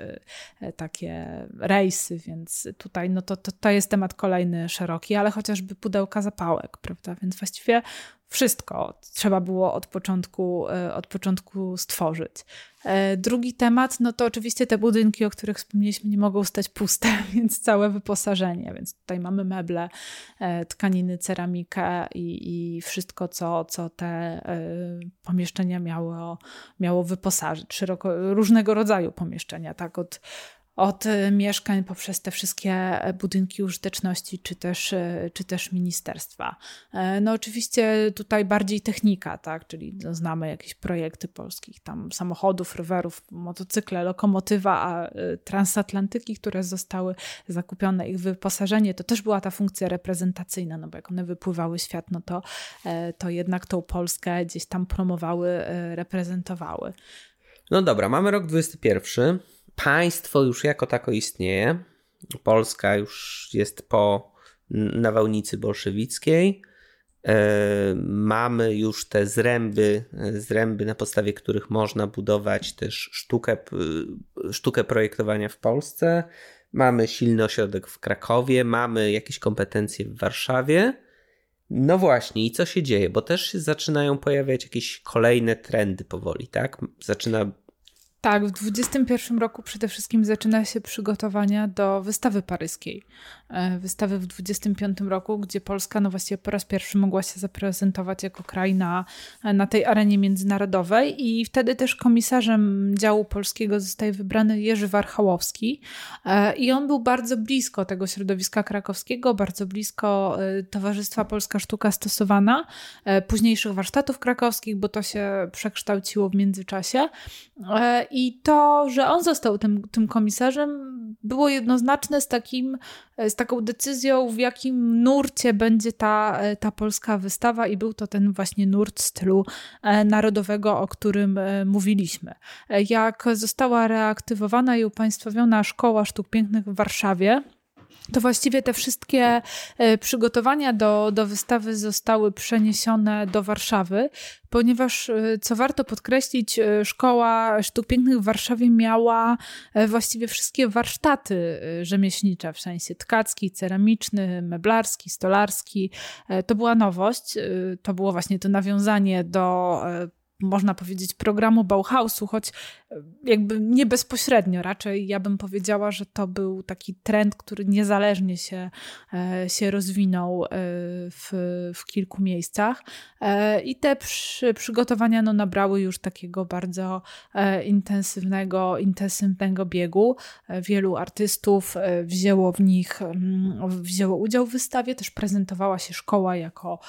takie rejsy, więc tutaj no to, to, to jest temat kolejny szeroki, ale chociażby pudełka zapałek, prawda? Więc właściwie wszystko trzeba było od początku, e, od początku stworzyć. E, drugi temat, no to oczywiście te budynki, o których wspomnieliśmy, nie mogą stać puste, *laughs* więc całe wyposażenie. Więc tutaj mamy meble, e, tkaniny, ceramikę i, i wszystko, co, co te pomieszczenia miało, miało wyposażyć. Szeroko, różnego rodzaju pomieszczenia, tak od od e, mieszkań poprzez te wszystkie e, budynki użyteczności, czy też, e, czy też ministerstwa. No oczywiście tutaj bardziej technika, tak, czyli no, znamy jakieś projekty polskich tam samochodów, rowerów, motocykle, lokomotywa, a transatlantyki, które zostały zakupione, ich wyposażenie, to też była ta funkcja reprezentacyjna, no bo jak one wypływały świat, no to, to jednak tą Polskę gdzieś tam promowały, reprezentowały. No dobra, mamy rok 21 państwo już jako tako istnieje. Polska już jest po nawałnicy bolszewickiej. E, mamy już te zręby, zręby, na podstawie których można budować też sztukę, sztukę projektowania w Polsce. Mamy silny ośrodek w Krakowie, mamy jakieś kompetencje w Warszawie. No właśnie, i co się dzieje? Bo też się zaczynają pojawiać jakieś kolejne trendy powoli, tak? Zaczyna tak, w 2021 roku przede wszystkim zaczyna się przygotowania do wystawy paryskiej. E, wystawy w 2025 roku, gdzie Polska no właściwie po raz pierwszy mogła się zaprezentować jako kraj na, na tej arenie międzynarodowej. I wtedy też komisarzem działu polskiego zostaje wybrany Jerzy Warchałowski e, i on był bardzo blisko tego środowiska krakowskiego, bardzo blisko e, Towarzystwa Polska Sztuka Stosowana, późniejszych warsztatów krakowskich, bo to się przekształciło w międzyczasie. I to, że on został tym, tym komisarzem, było jednoznaczne z, takim, z taką decyzją, w jakim nurcie będzie ta, ta polska wystawa, i był to ten właśnie nurt stylu e, narodowego, o którym e, mówiliśmy. Jak została reaktywowana i upaństwowiona Szkoła Sztuk Pięknych w Warszawie, to właściwie te wszystkie e, przygotowania do, do wystawy zostały przeniesione do Warszawy, ponieważ, e, co warto podkreślić, e, Szkoła Sztuk Pięknych w Warszawie miała właściwie wszystkie warsztaty rzemieślnicze, w sensie tkacki, ceramiczny, meblarski, stolarski. To była nowość, to było właśnie to nawiązanie do można powiedzieć, programu Bauhausu, choć e, jakby nie bezpośrednio, raczej ja bym powiedziała, że to był taki trend, który niezależnie się, e, się rozwinął e, w, w kilku miejscach. I te przy, przygotowania no, nabrały już takiego bardzo intensywnego, intensywnego biegu. Wielu artystów wzięło w nich, mm, wzięło udział w wystawie, też prezentowała się szkoła jako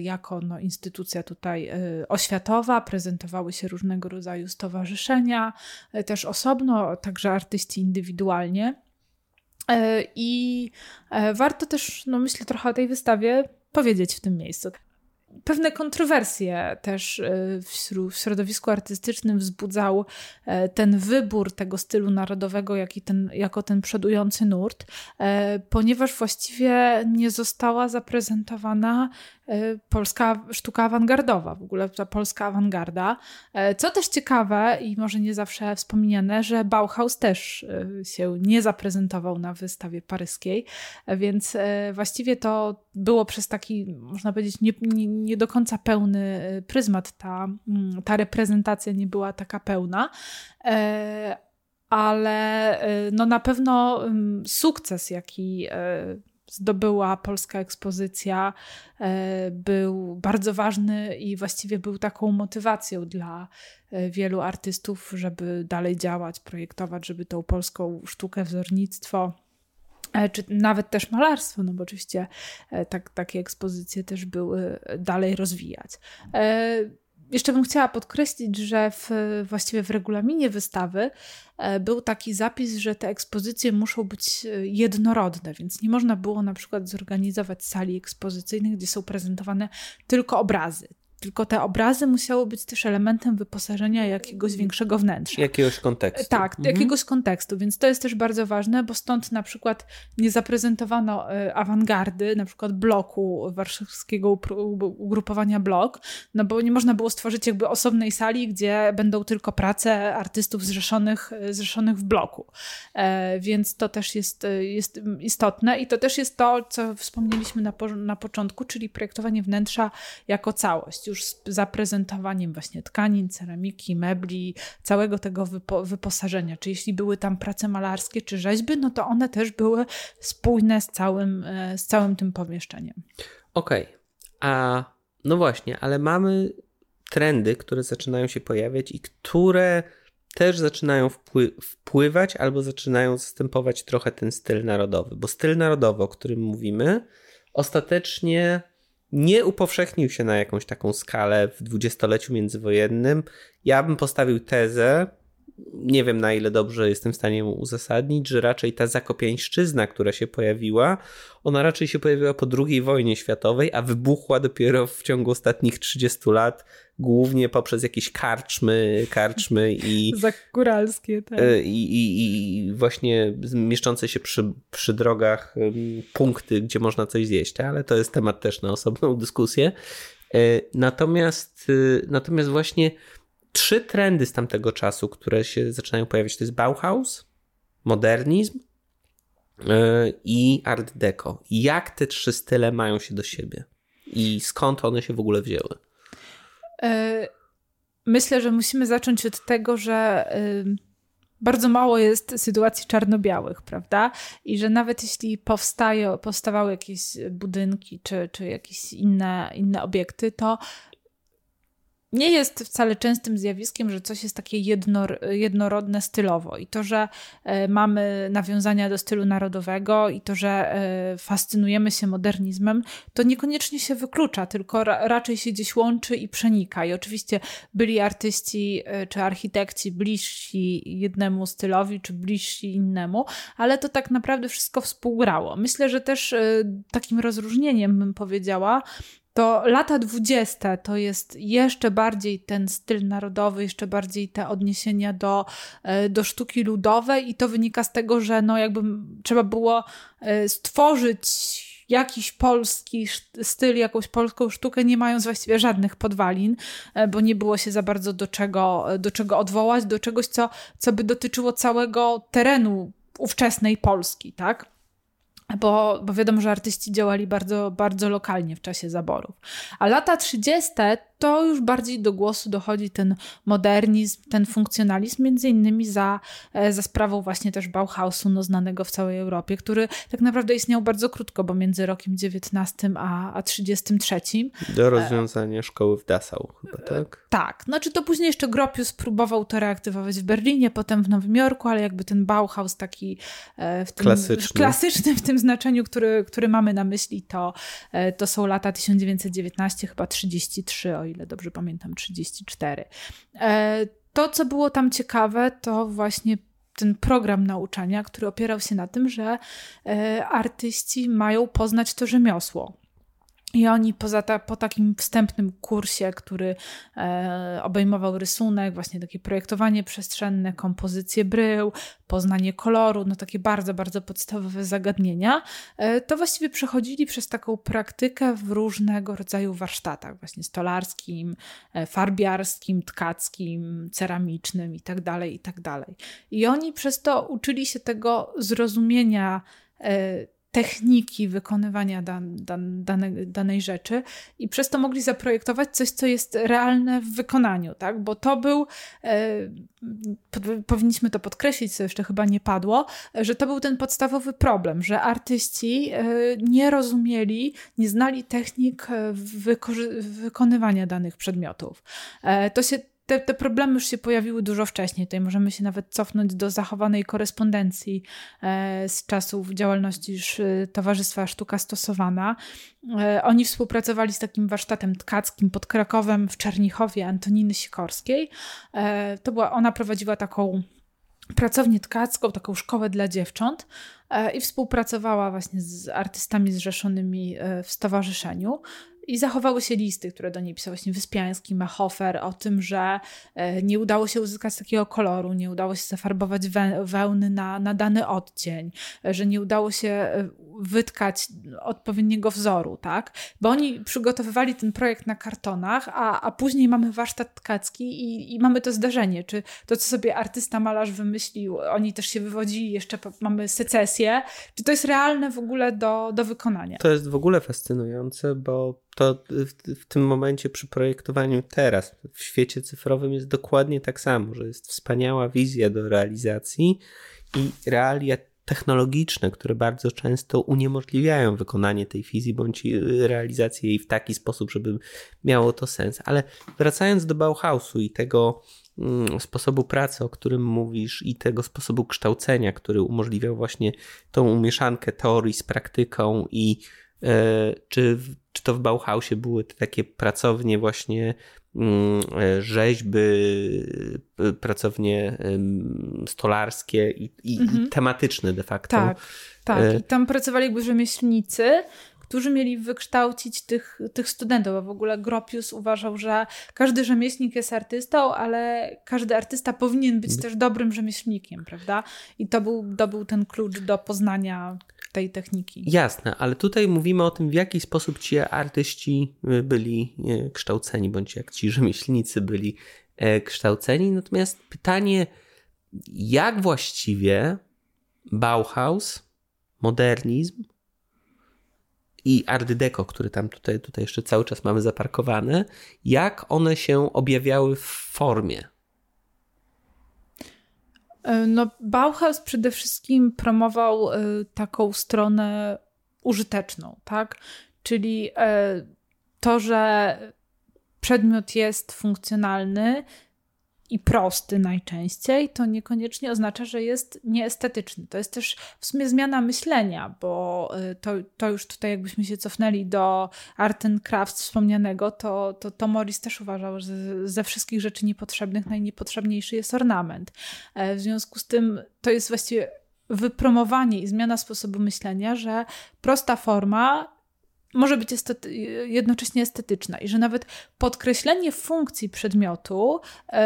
jako no, instytucja tutaj e, oświatowa, prezentowały się różnego rodzaju stowarzyszenia, e, też osobno, także artyści indywidualnie. I warto też, no myślę, trochę o tej wystawie powiedzieć w tym miejscu pewne kontrowersje też y, w środowisku artystycznym wzbudzał e, ten wybór tego stylu narodowego jak ten, jako ten przodujący nurt, e, ponieważ właściwie nie została zaprezentowana e, polska sztuka awangardowa, w ogóle ta polska awangarda. Co też ciekawe i może nie zawsze wspomniane, że Bauhaus też się nie zaprezentował na wystawie paryskiej, więc właściwie to było przez taki, można powiedzieć, nie, nie, nie do końca pełny y, pryzmat, ta, mm, ta reprezentacja nie była taka pełna. E, ale y, no na pewno sukces, jaki e, zdobyła polska ekspozycja, e, był bardzo ważny i właściwie był taką motywacją dla wielu artystów, żeby dalej działać, projektować, żeby tą polską sztukę, wzornictwo E, czy nawet też malarstwo, no bo oczywiście e, tak, takie ekspozycje też były e, dalej rozwijać. Jeszcze bym chciała podkreślić, że w, właściwie w regulaminie wystawy był taki zapis, że te ekspozycje muszą być jednorodne, więc nie można było na przykład zorganizować sali ekspozycyjnych, gdzie są prezentowane tylko obrazy, tylko te obrazy musiały być też elementem wyposażenia jakiegoś większego wnętrza. Jakiegoś kontekstu. Tak, mhm. jakiegoś kontekstu, więc to jest też bardzo ważne, bo stąd na przykład nie zaprezentowano e, awangardy, na przykład bloku warszawskiego ugrupowania blok, no bo nie można było stworzyć jakby osobnej sali, gdzie będą tylko prace artystów zrzeszonych, e, zrzeszonych w bloku. E, więc to też jest, jest istotne i to też jest to, co wspomnieliśmy na, na początku, czyli projektowanie wnętrza jako całość już z zaprezentowaniem właśnie tkanin, ceramiki, mebli, całego tego wypo wyposażenia. Czy jeśli były tam prace malarskie czy rzeźby, no to one też były spójne z całym, e, z całym tym pomieszczeniem. Okej, okay. a no właśnie, ale mamy trendy, które zaczynają się pojawiać i które też zaczynają wpły wpływać albo zaczynają zastępować trochę ten styl narodowy, bo styl narodowy, o którym mówimy, ostatecznie nie upowszechnił się na jakąś taką skalę w dwudziestoleciu międzywojennym. Ja bym postawił tezę, nie wiem na ile dobrze jestem w stanie uzasadnić, że raczej ta zakopiańszczyzna, która się pojawiła, ona raczej się pojawiła po II wojnie światowej, a wybuchła dopiero w ciągu ostatnich 30 lat, głównie poprzez jakieś karczmy, karczmy i... *laughs* Zakóralskie, tak. E, I, i, I właśnie mieszczące się przy, przy drogach punkty, gdzie można coś zjeść, ale to jest temat też na osobną dyskusję. E, natomiast, e, natomiast właśnie trzy trendy z tamtego czasu, które się zaczynają pojawiać, to jest Bauhaus, modernizm e, i Art Deco. Jak te trzy style mają się do siebie? i skąd one się w ogóle wzięły? E, myślę, że musimy zacząć od tego, że bardzo mało jest sytuacji czarno-białych, prawda? I że nawet jeśli powstają, powstawały jakieś budynki czy, czy jakieś inne, inne obiekty, to nie jest wcale częstym zjawiskiem, że coś jest takie jednor, jednorodne stylowo. I to, że e, mamy nawiązania do stylu narodowego i to, że e, fascynujemy się modernizmem, to niekoniecznie się wyklucza, tylko ra, raczej się gdzieś łączy i przenika. I oczywiście byli artyści e, czy architekci bliżsi jednemu stylowi, czy bliżsi innemu, ale to tak naprawdę wszystko współgrało. Myślę, że też takim rozróżnieniem bym powiedziała, to lata dwudzieste to jest jeszcze bardziej ten styl narodowy, jeszcze bardziej te odniesienia do, e, do sztuki ludowej i to wynika z tego, że no jakby trzeba było e, stworzyć jakiś polski styl, jakąś polską sztukę, nie mając właściwie żadnych podwalin, e, bo nie było się za bardzo do czego, do czego odwołać, do czegoś, co, co by dotyczyło całego terenu ówczesnej Polski, tak? Bo, bo wiadomo, że artyści działali bardzo, bardzo lokalnie w czasie zaborów. A lata 30 to już bardziej do głosu dochodzi ten modernizm, ten funkcjonalizm, między innymi za, e, za sprawą właśnie też Bauhausu, no, znanego w całej Europie, który tak naprawdę istniał bardzo krótko, bo między rokiem 19 a, a 33. Do rozwiązania szkoły w Dessau chyba, tak? Tak, znaczy to później jeszcze Gropius próbował to reaktywować w Berlinie, potem w Nowym Jorku, ale jakby ten Bauhaus taki e, w tym, klasyczny. klasyczny w tym znaczeniu, który, który mamy na myśli, to, to są lata 1919, chyba 33, o ile dobrze pamiętam, 34. E, to, co było tam ciekawe, to właśnie ten program nauczania, który opierał się na tym, że e, artyści mają poznać to rzemiosło. I oni poza ta, po takim wstępnym kursie, który e, obejmował rysunek, właśnie takie projektowanie przestrzenne, kompozycję brył, poznanie koloru, no takie bardzo, bardzo podstawowe zagadnienia, e, to właściwie przechodzili przez taką praktykę w różnego rodzaju warsztatach, właśnie stolarskim, e, farbiarskim, tkackim, ceramicznym itd., tak itd. Tak I oni przez to uczyli się tego zrozumienia e, techniki wykonywania dan, dan, dane, danej rzeczy i przez to mogli zaprojektować coś, co jest realne w wykonaniu, tak? Bo to był, e, powinniśmy to podkreślić, co jeszcze chyba nie padło, że to był ten podstawowy problem, że artyści e, nie rozumieli, nie znali technik e, wykonywania danych przedmiotów. E, to się te, te problemy już się pojawiły dużo wcześniej. Tutaj możemy się nawet cofnąć do zachowanej korespondencji e, z czasów działalności Towarzystwa Sztuka Stosowana. E, oni współpracowali z takim warsztatem tkackim pod Krakowem w Czernichowie Antoniny Sikorskiej. E, to była, ona prowadziła taką pracownię tkacką, taką szkołę dla dziewcząt i współpracowała właśnie z artystami zrzeszonymi w stowarzyszeniu. I zachowały się listy, które do niej pisał właśnie Wyspiański, Machofer, o tym, że e, nie udało się uzyskać takiego koloru, nie udało się zafarbować wełny na, na dany odcień, e, że nie udało się e, wytkać odpowiedniego wzoru, tak? Bo oni przygotowywali ten projekt na kartonach, a, a później mamy warsztat tkacki i, i mamy to zdarzenie, czy to, co sobie artysta, malarz wymyślił, oni też się wywodzili, jeszcze mamy secesję, czy to jest realne w ogóle do, do wykonania? To jest w ogóle fascynujące, bo to w, w, tym momencie przy projektowaniu teraz w świecie cyfrowym jest dokładnie tak samo, że jest wspaniała wizja do realizacji i realia technologiczne, które bardzo często uniemożliwiają wykonanie tej fizji bądź realizację jej w taki sposób, żeby miało to sens. Ale wracając do Bauhausu i tego mm, sposobu pracy, o którym mówisz, i tego sposobu kształcenia, który umożliwiał właśnie tą mieszankę teorii z praktyką i e, czy, czy to w Bauhausie były te takie pracownie właśnie Mm, e, rzeźby, pracownie stolarskie i, i mhm. tematyczne de facto. Tak, tak. E, I tam pracowali jakby rzemieślnicy, którzy mieli wykształcić tych, tych studentów, bo w ogóle Gropius uważał, że każdy rzemieślnik jest artystą, ale każdy artysta powinien być też dobrym rzemieślnikiem, prawda? I to był, to był ten klucz do poznania tej techniki. Jasne, ale tutaj mówimy o tym, w jaki sposób ci artyści y, byli y, kształceni, bądź jak ci rzemieślnicy byli e, kształceni. Natomiast pytanie, jak właściwie Bauhaus, modernizm i Art Deco, który tam tutaj, tutaj jeszcze cały czas mamy zaparkowany, jak one się objawiały w formie? E, no, Bauhaus przede wszystkim promował y, taką stronę użyteczną, tak? Czyli y, to, że przedmiot jest funkcjonalny, i prosty najczęściej, to niekoniecznie oznacza, że jest nieestetyczny. To jest też w sumie zmiana myślenia, bo y, to, to już tutaj jakbyśmy się cofnęli do art and crafts wspomnianego, to, to, to Morris też uważał, że ze wszystkich rzeczy niepotrzebnych najniepotrzebniejszy jest ornament. E, w związku z tym to jest właściwie wypromowanie i zmiana sposobu myślenia, że prosta forma może być estety jednocześnie estetyczna i że nawet podkreślenie funkcji przedmiotu y,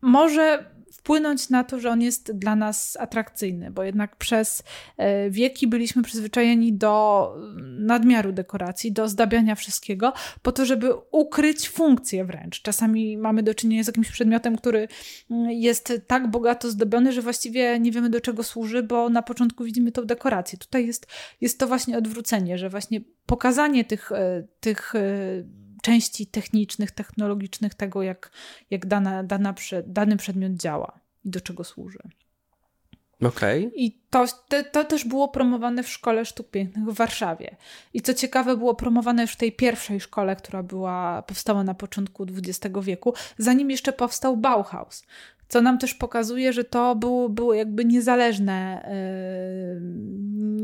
może wpłynąć na to, że on jest dla nas atrakcyjny, bo jednak przez e, wieki byliśmy przyzwyczajeni do nadmiaru dekoracji, do zdabiania wszystkiego, po to, żeby ukryć funkcję wręcz. Czasami mamy do czynienia z jakimś przedmiotem, który mm, jest tak bogato zdobiony, że właściwie nie wiemy do czego służy, bo na początku widzimy tą dekorację. Tutaj jest, jest to właśnie odwrócenie, że właśnie pokazanie tych, e, tych e, części technicznych, technologicznych tego, jak, jak dana, dana, dany przedmiot działa i do czego służy. Okej. Okay. I to, to, to, też było promowane w Szkole Sztuk Pięknych w Warszawie. I co ciekawe, było promowane już w tej pierwszej szkole, która była, powstała na początku XX wieku, zanim jeszcze powstał Bauhaus co nam też pokazuje, że to było, było jakby niezależne, yy,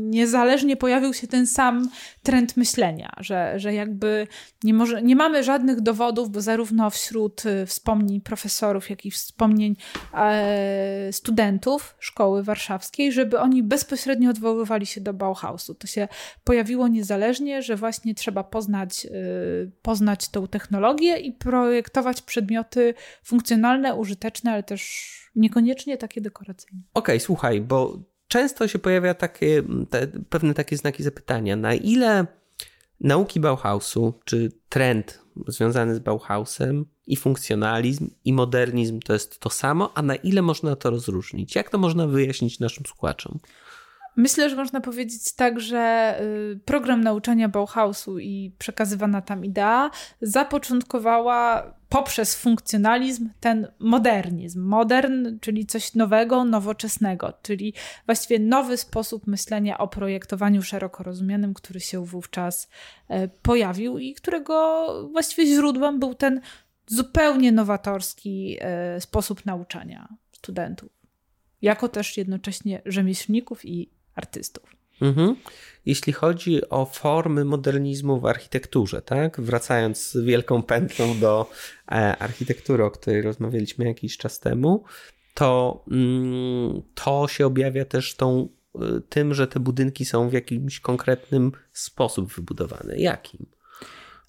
niezależnie pojawił się ten sam trend myślenia, że, że jakby nie, może, nie mamy żadnych dowodów, bo zarówno wśród y, wspomnień profesorów, jak i wspomnień e, studentów szkoły warszawskiej, żeby oni bezpośrednio odwoływali się do Bauhausu. To się pojawiło niezależnie, że właśnie trzeba poznać, y, poznać tą technologię i projektować przedmioty funkcjonalne, użyteczne, ale też też niekoniecznie takie dekoracyjne. Okej, okay, słuchaj, bo często się pojawia takie, te, pewne takie znaki zapytania, na ile nauki Bauhausu, czy trend związany z Bauhausem i funkcjonalizm i modernizm to jest to samo, a na ile można to rozróżnić? Jak to można wyjaśnić naszym słuchaczom? Myślę, że można powiedzieć tak, że y, program nauczania Bauhausu i przekazywana tam idea zapoczątkowała poprzez funkcjonalizm ten modernizm. Modern, czyli coś nowego, nowoczesnego, czyli właściwie nowy sposób myślenia o projektowaniu szeroko rozumianym, który się wówczas e, pojawił i którego właściwie źródłem był ten zupełnie nowatorski e, sposób nauczania studentów. Jako też jednocześnie rzemieślników i artystów. Mhm. Jeśli chodzi o formy modernizmu w architekturze, tak? Wracając z wielką pętlą do e, architektury, o której rozmawialiśmy jakiś czas temu, to mm, to się objawia też tą, e, tym, że te budynki są w jakimś konkretnym sposób wybudowane. Jakim?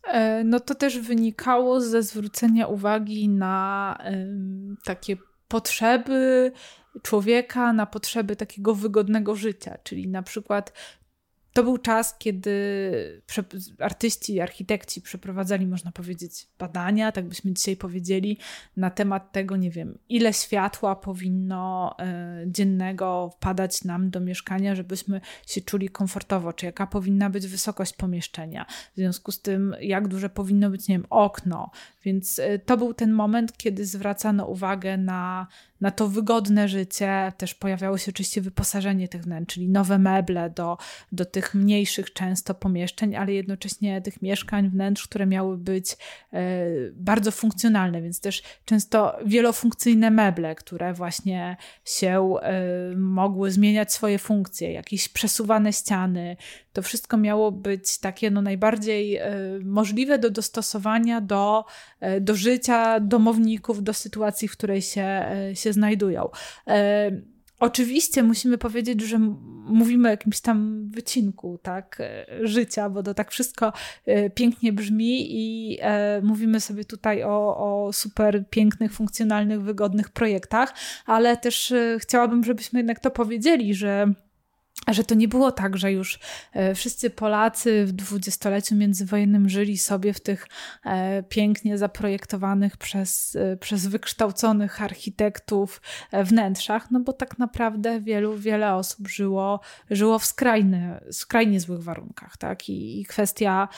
E, no to też wynikało ze zwrócenia uwagi na takie potrzeby człowieka na potrzeby takiego wygodnego życia, czyli na przykład to był czas, kiedy artyści, architekci przeprowadzali, można powiedzieć, badania, tak byśmy dzisiaj powiedzieli, na temat tego, nie wiem, ile światła powinno y, dziennego wpadać nam do mieszkania, żebyśmy się czuli komfortowo, czy jaka powinna być wysokość pomieszczenia, w związku z tym, jak duże powinno być, nie wiem, okno. Więc y, to był ten moment, kiedy zwracano uwagę na na to wygodne życie. Też pojawiało się oczywiście wyposażenie tych wnętrz, czyli nowe meble do, do tych mniejszych często pomieszczeń, ale jednocześnie tych mieszkań, wnętrz, które miały być e, bardzo funkcjonalne, więc też często wielofunkcyjne meble, które właśnie się e, mogły zmieniać swoje funkcje, jakieś przesuwane ściany. To wszystko miało być takie no, najbardziej e, możliwe do dostosowania do, do życia domowników, do sytuacji, w której się, się się znajdują. E, oczywiście musimy powiedzieć, że mówimy o jakimś tam wycinku tak, e, życia, bo to tak wszystko e, pięknie brzmi i mówimy sobie tutaj o, o super pięknych, funkcjonalnych, wygodnych projektach, ale też chciałabym, żebyśmy jednak to powiedzieli, że że to nie było tak, że już e, wszyscy Polacy w dwudziestoleciu międzywojennym żyli sobie w tych e, pięknie zaprojektowanych przez, e, przez wykształconych architektów wnętrzach, no bo tak naprawdę wielu, wiele osób żyło, żyło w skrajny, skrajnie złych warunkach, tak? I, i kwestia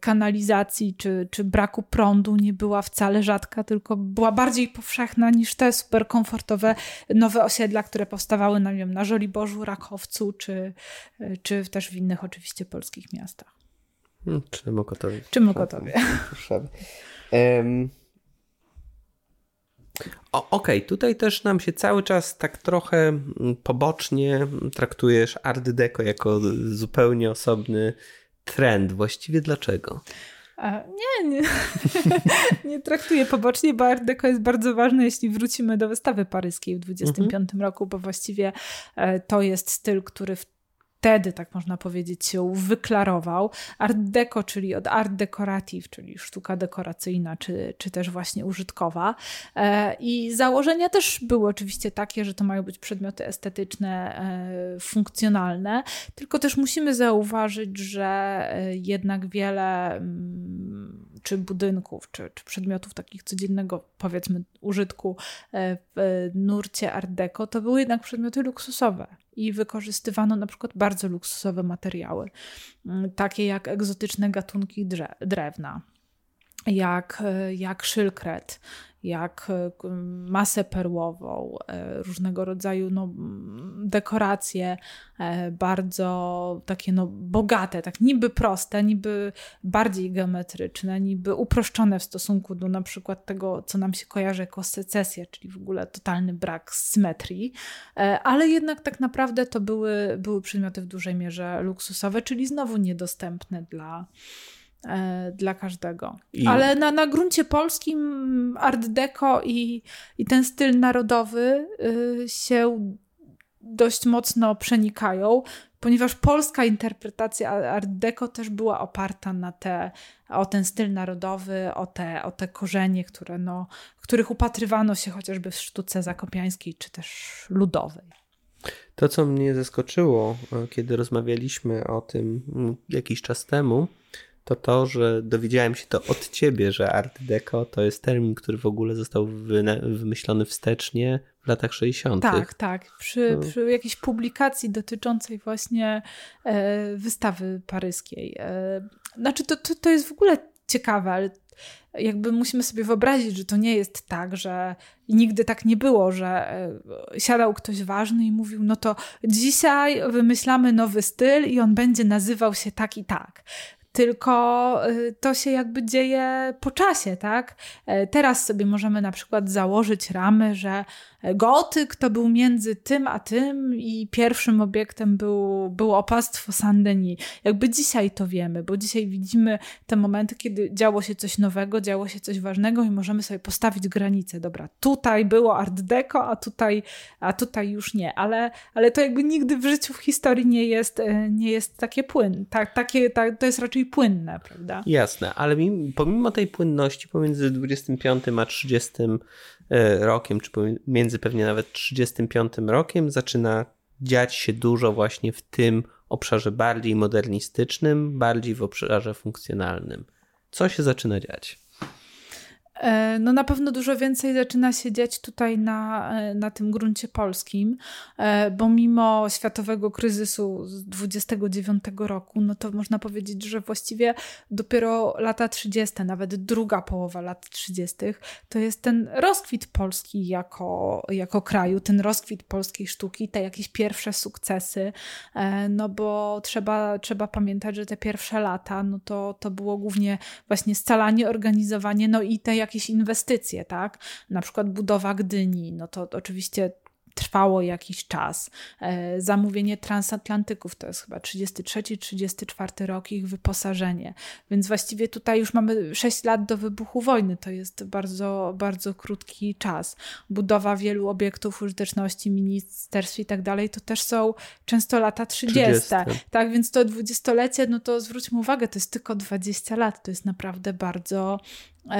kanalizacji czy, czy braku prądu nie była wcale rzadka, tylko była bardziej powszechna niż te super komfortowe nowe osiedla, które powstawały na, wiem, na Żoliborzu, Rakowcu czy, czy też w innych oczywiście polskich miastach. Hmm, czy Mokotowie. Czy Mokotowie. Um, Okej, okay, tutaj też nam się cały czas tak trochę mm, pobocznie traktujesz Art Deco jako zupełnie osobny trend. Właściwie dlaczego? Nie, nie, *laughs* nie traktuję pobocznie, bo Art Deco jest bardzo ważne, jeśli wrócimy do wystawy paryskiej w 2025 mhm. roku, bo właściwie e, to jest styl, który w wtedy, tak można powiedzieć, się wyklarował. Art deco, czyli od art decorative, czyli sztuka dekoracyjna, czy, czy też właśnie użytkowa. E, I założenia też były oczywiście takie, że to mają być przedmioty estetyczne, e, funkcjonalne, tylko też musimy zauważyć, że e, jednak wiele mm, czy budynków, czy, czy przedmiotów takich codziennego, powiedzmy, użytku w nurcie art deco, to były jednak przedmioty luksusowe i wykorzystywano na przykład bardzo luksusowe materiały, mm, takie jak egzotyczne gatunki drewna, jak, jak szylkret, jak e, masę perłową, e, różnego rodzaju no, dekoracje, e, bardzo takie no, bogate, tak niby proste, niby bardziej geometryczne, niby uproszczone w stosunku do na przykład tego, co nam się kojarzy jako secesja, czyli w ogóle totalny brak symetrii, ale jednak tak naprawdę to były, były przedmioty w dużej mierze luksusowe, czyli znowu niedostępne dla dla każdego. I... Ale na, na gruncie polskim art deco i, i ten styl narodowy y, się dość mocno przenikają, ponieważ polska interpretacja art deco też była oparta na te, o ten styl narodowy, o te, o te korzenie, które no, których upatrywano się chociażby w sztuce zakopiańskiej czy też ludowej. To, co mnie zaskoczyło, e, kiedy rozmawialiśmy o tym mm, jakiś czas temu, to to, że dowiedziałem się to od ciebie, że Art Deco to jest termin, który w ogóle został wymyślony wstecznie w latach 60. Tak, tak. Przy, no. przy jakiejś publikacji dotyczącej właśnie e, wystawy paryskiej. E, znaczy, to, to, to jest w ogóle ciekawe, ale jakby musimy sobie wyobrazić, że to nie jest tak, że i nigdy tak nie było, że e, siadał ktoś ważny i mówił, no to dzisiaj wymyślamy nowy styl i on będzie nazywał się tak i tak tylko y, to się jakby dzieje po czasie, tak? E, teraz sobie możemy na przykład założyć ramy, że gotyk to był między tym a tym i pierwszym obiektem był, było opastwo Saint-Denis. Jakby dzisiaj to wiemy, bo dzisiaj widzimy te momenty, kiedy działo się coś nowego, działo się coś ważnego i możemy sobie postawić granice. Dobra, tutaj było art deco, a tutaj, a tutaj już nie. Ale, ale to jakby nigdy w życiu, w historii nie jest, e, nie jest takie płynne. Tak, takie, tak, to jest raczej płynne, prawda? Jasne, ale pomimo tej płynności pomiędzy 25 a 30 E, rokiem, czy między pewnie nawet 35 rokiem, zaczyna dziać się dużo właśnie w tym obszarze bardziej modernistycznym, bardziej w obszarze funkcjonalnym. Co się zaczyna dziać? E, no na pewno dużo więcej zaczyna się dziać tutaj na, e, na tym gruncie polskim, e, bo mimo światowego kryzysu z 29 roku, no to można powiedzieć, że właściwie dopiero lata 30., nawet druga połowa lat 30., to jest ten rozkwit Polski jako, jako kraju, ten rozkwit polskiej sztuki, te jakieś pierwsze sukcesy, no bo trzeba, trzeba pamiętać, że te pierwsze lata, no to, to było głównie właśnie scalanie, organizowanie, no i te jak jakieś inwestycje, tak? Na przykład budowa Gdyni, no to oczywiście trwało jakiś czas. E, zamówienie transatlantyków to jest chyba 33-34 rok ich wyposażenie. Więc właściwie tutaj już mamy 6 lat do wybuchu wojny. To jest bardzo, bardzo krótki czas. Budowa wielu obiektów użyteczności, ministerstw i tak dalej, to też są często lata 30. 30. Tak, więc to dwudziestolecie, no to zwróćmy uwagę, to jest tylko 20 lat. To jest naprawdę bardzo,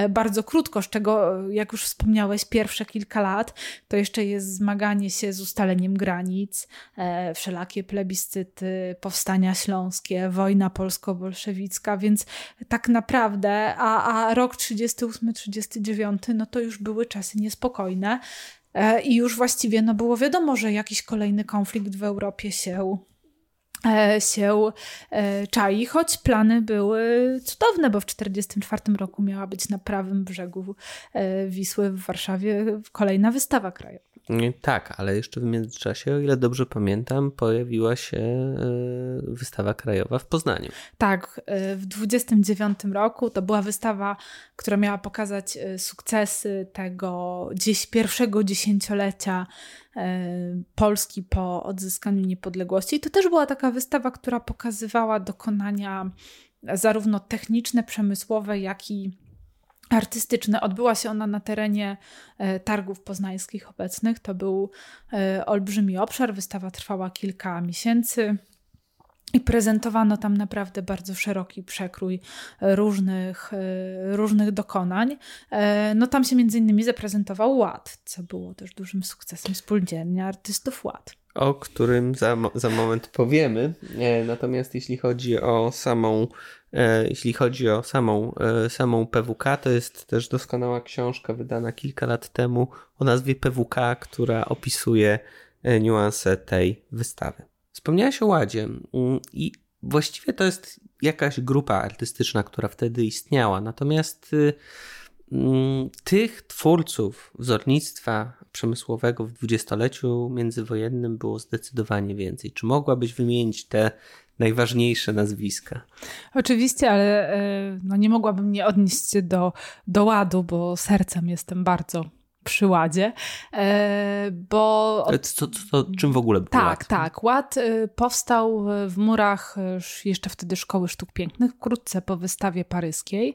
bardzo krótko, z czego, jak już wspomniałeś, pierwsze kilka lat to jeszcze jest zmaganie się z ustaleniem granic, e, wszelakie plebiscyty, powstania śląskie, wojna polsko-bolszewicka, więc tak naprawdę, a, a rok 38-39, no to już były czasy niespokojne. E, I już właściwie no było wiadomo, że jakiś kolejny konflikt w Europie się E, się e, czai, choć plany były cudowne, bo w 1944 roku miała być na prawym brzegu e, Wisły w Warszawie kolejna wystawa krajowa. Tak, ale jeszcze w międzyczasie, o ile dobrze pamiętam, pojawiła się wystawa krajowa w Poznaniu. Tak, w 29 roku to była wystawa, która miała pokazać sukcesy tego dziś pierwszego dziesięciolecia Polski po odzyskaniu niepodległości. I to też była taka wystawa, która pokazywała dokonania zarówno techniczne, przemysłowe, jak i artystyczne. Odbyła się ona na terenie e, targów poznańskich obecnych. To był e, olbrzymi obszar. Wystawa trwała kilka miesięcy. I prezentowano tam naprawdę bardzo szeroki przekrój różnych, e, różnych dokonań. No tam się między innymi zaprezentował ład, co było też dużym sukcesem spółdzielni artystów ład. O którym za, za moment powiemy. Natomiast jeśli chodzi o samą, jeśli chodzi o samą, samą PWK, to jest też doskonała książka wydana kilka lat temu o nazwie PWK, która opisuje niuanse tej wystawy. Wspomniałeś o Ładzie mm, i właściwie to jest jakaś grupa artystyczna, która wtedy istniała. Natomiast y, mm, tych twórców wzornictwa przemysłowego w dwudziestoleciu międzywojennym było zdecydowanie więcej. Czy mogłabyś wymienić te najważniejsze nazwiska? Oczywiście, ale y, no nie mogłabym nie odnieść się do, do ładu, bo sercem jestem bardzo przyładzie, e, bo... Co, co, co, czym w ogóle był Tak, ład? tak. Ład e, powstał w murach e, jeszcze wtedy Szkoły Sztuk Pięknych, wkrótce po wystawie paryskiej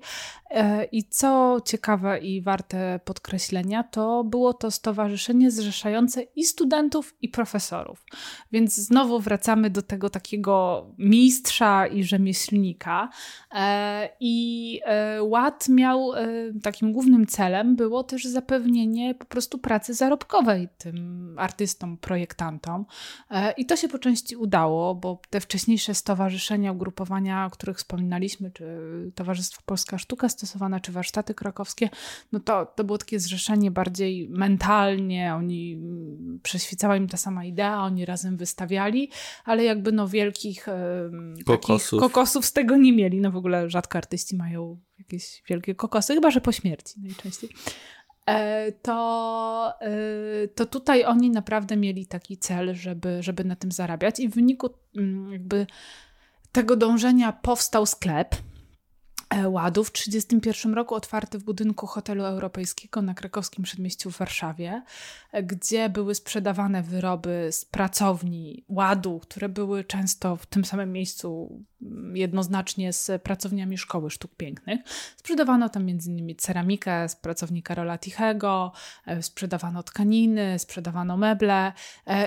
i co ciekawe i warte podkreślenia, to było to stowarzyszenie zrzeszające i studentów, i profesorów. Więc znowu wracamy do tego takiego mistrza i rzemieślnika. I ład miał takim głównym celem było też zapewnienie po prostu pracy zarobkowej tym artystom, projektantom. E, I to się po części udało, bo te wcześniejsze stowarzyszenia, ugrupowania, o których wspominaliśmy, czy Towarzystwo Polska Sztuka Stosowana, czy warsztaty krakowskie, no to, to było takie zrzeszenie bardziej mentalnie, oni przeświecała im ta sama idea, oni razem wystawiali, ale jakby no wielkich kokosów. kokosów z tego nie mieli. No w ogóle rzadko artyści mają jakieś wielkie kokosy, chyba że po śmierci najczęściej. E, to, e, to tutaj oni naprawdę mieli taki cel, żeby, żeby na tym zarabiać i w wyniku mm, jakby tego dążenia powstał sklep, ładu w 1931 roku otwarty w budynku hotelu europejskiego na krakowskim przedmieściu w Warszawie, e, gdzie były sprzedawane wyroby z pracowni ładu, które były często w tym samym miejscu mm, jednoznacznie z pracowniami Szkoły Sztuk Pięknych. Sprzedawano tam m.in. ceramikę z pracowni Karola Tichego, e, sprzedawano tkaniny, sprzedawano meble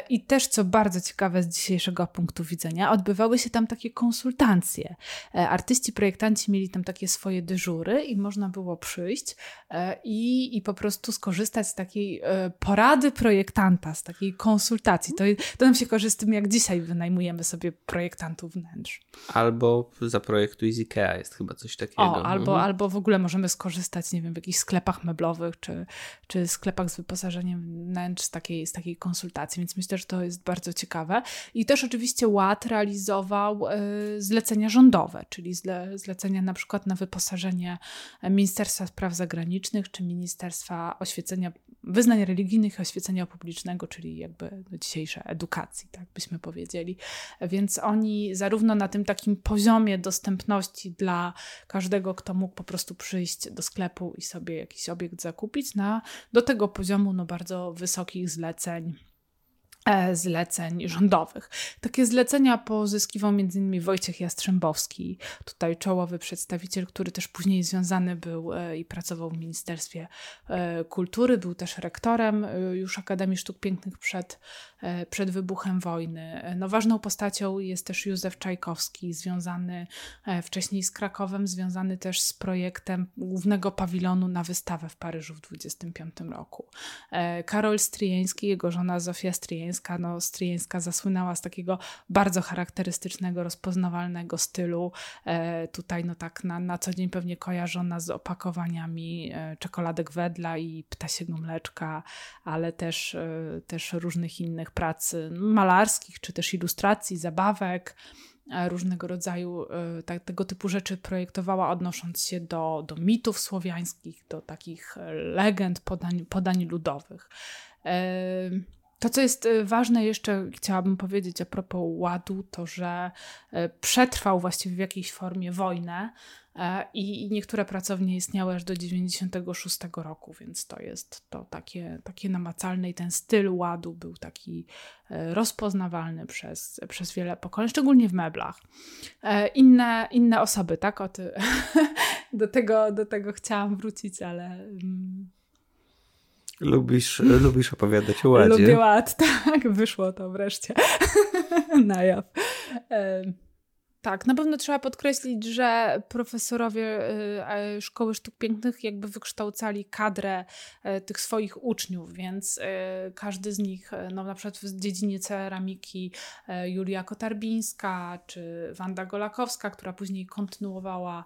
i też, co bardzo ciekawe z dzisiejszego punktu widzenia, odbywały się tam takie konsultacje. Artyści, projektanci mieli tam takie takie swoje dyżury i można było przyjść e, i, i po prostu skorzystać z takiej e, porady projektanta, z takiej konsultacji. To, to nam się korzy z tym, jak dzisiaj wynajmujemy sobie projektantów wnętrz. Albo zaprojektuj z IKEA, jest chyba coś takiego. O, albo, mhm. albo w ogóle możemy skorzystać, nie wiem, w jakichś sklepach meblowych, czy, czy sklepach z wyposażeniem wnętrz z takiej, z takiej konsultacji, więc myślę, że to jest bardzo ciekawe. I też oczywiście ład realizował y, zlecenia rządowe, czyli zle, zlecenia na przykład na wyposażenie Ministerstwa Spraw Zagranicznych czy Ministerstwa Oświecenia, Wyznań Religijnych i Oświecenia Publicznego, czyli jakby dzisiejsze edukacji, tak byśmy powiedzieli. Więc oni zarówno na tym takim poziomie dostępności dla każdego, kto mógł po prostu przyjść do sklepu i sobie jakiś obiekt zakupić, na, do tego poziomu no, bardzo wysokich zleceń zleceń rządowych. Takie zlecenia pozyskiwał m.in. Wojciech Jastrzębowski, tutaj czołowy przedstawiciel, który też później związany był e, i pracował w Ministerstwie e, Kultury, był też rektorem już Akademii Sztuk Pięknych przed, przed wybuchem wojny. No, ważną postacią jest też Józef Czajkowski, związany wcześniej z Krakowem, związany też z projektem głównego pawilonu na wystawę w Paryżu w 1925 roku. Karol Stryjeński, jego żona Zofia Stryjeńska, Stryjeńska, no Stryjeńska zasłynęła z takiego bardzo charakterystycznego, rozpoznawalnego stylu. E, tutaj no tak na, na co dzień pewnie kojarzona z opakowaniami e, czekoladek wedla i ptasiego mleczka, ale też, e, też różnych innych prac malarskich, czy też ilustracji, zabawek e, różnego rodzaju e, tak, tego typu rzeczy projektowała, odnosząc się do, do mitów słowiańskich, do takich legend, podań, podań ludowych. To, co jest y, ważne jeszcze, chciałabym powiedzieć a propos ładu, to że y, przetrwał właściwie w jakiejś formie wojnę e, i niektóre pracownie istniały aż do 96 roku, więc to jest to takie, takie namacalne i ten styl ładu był taki e, rozpoznawalny przez, przez wiele pokoleń, szczególnie w meblach. E, inne, inne osoby, tak? O ty, *laughs* do, tego, do tego chciałam wrócić, ale mm, Lubisz, lubisz opowiadać o ładzie. Lubię ład, *laughs* tak. Wyszło to wreszcie *laughs* na jaw. Tak, na pewno trzeba podkreślić, że profesorowie y, Szkoły Sztuk Pięknych jakby wykształcali kadrę y, tych swoich uczniów, więc y, każdy z nich, no na przykład w dziedzinie ceramiki Julia Kotarbińska czy Wanda Golakowska, która później kontynuowała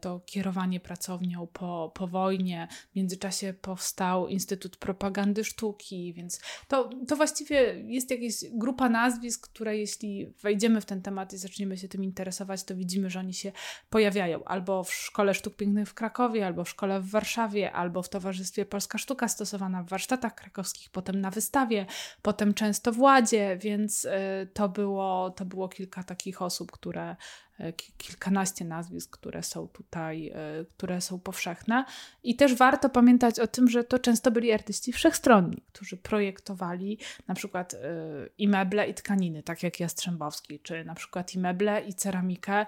to kierowanie pracownią po, po wojnie. W międzyczasie powstał Instytut Propagandy Sztuki, więc to, to właściwie jest jakaś grupa nazwisk, które jeśli wejdziemy w ten temat i zaczniemy się tym tym interesować, to widzimy, że oni się pojawiają albo w Szkole Sztuk Pięknych w Krakowie, albo w szkole w Warszawie, albo w Towarzystwie Polska Sztuka stosowana w warsztatach krakowskich, potem na wystawie, potem często w Ładzie, więc y, to było, to było kilka takich osób, które kilkanaście nazwisk, które są tutaj, e, które są powszechne. I też warto pamiętać o tym, że to często byli artyści wszechstronni, którzy projektowali na przykład e, i meble, i tkaniny, tak jak Jastrzębowski, czy na przykład i meble, i ceramikę.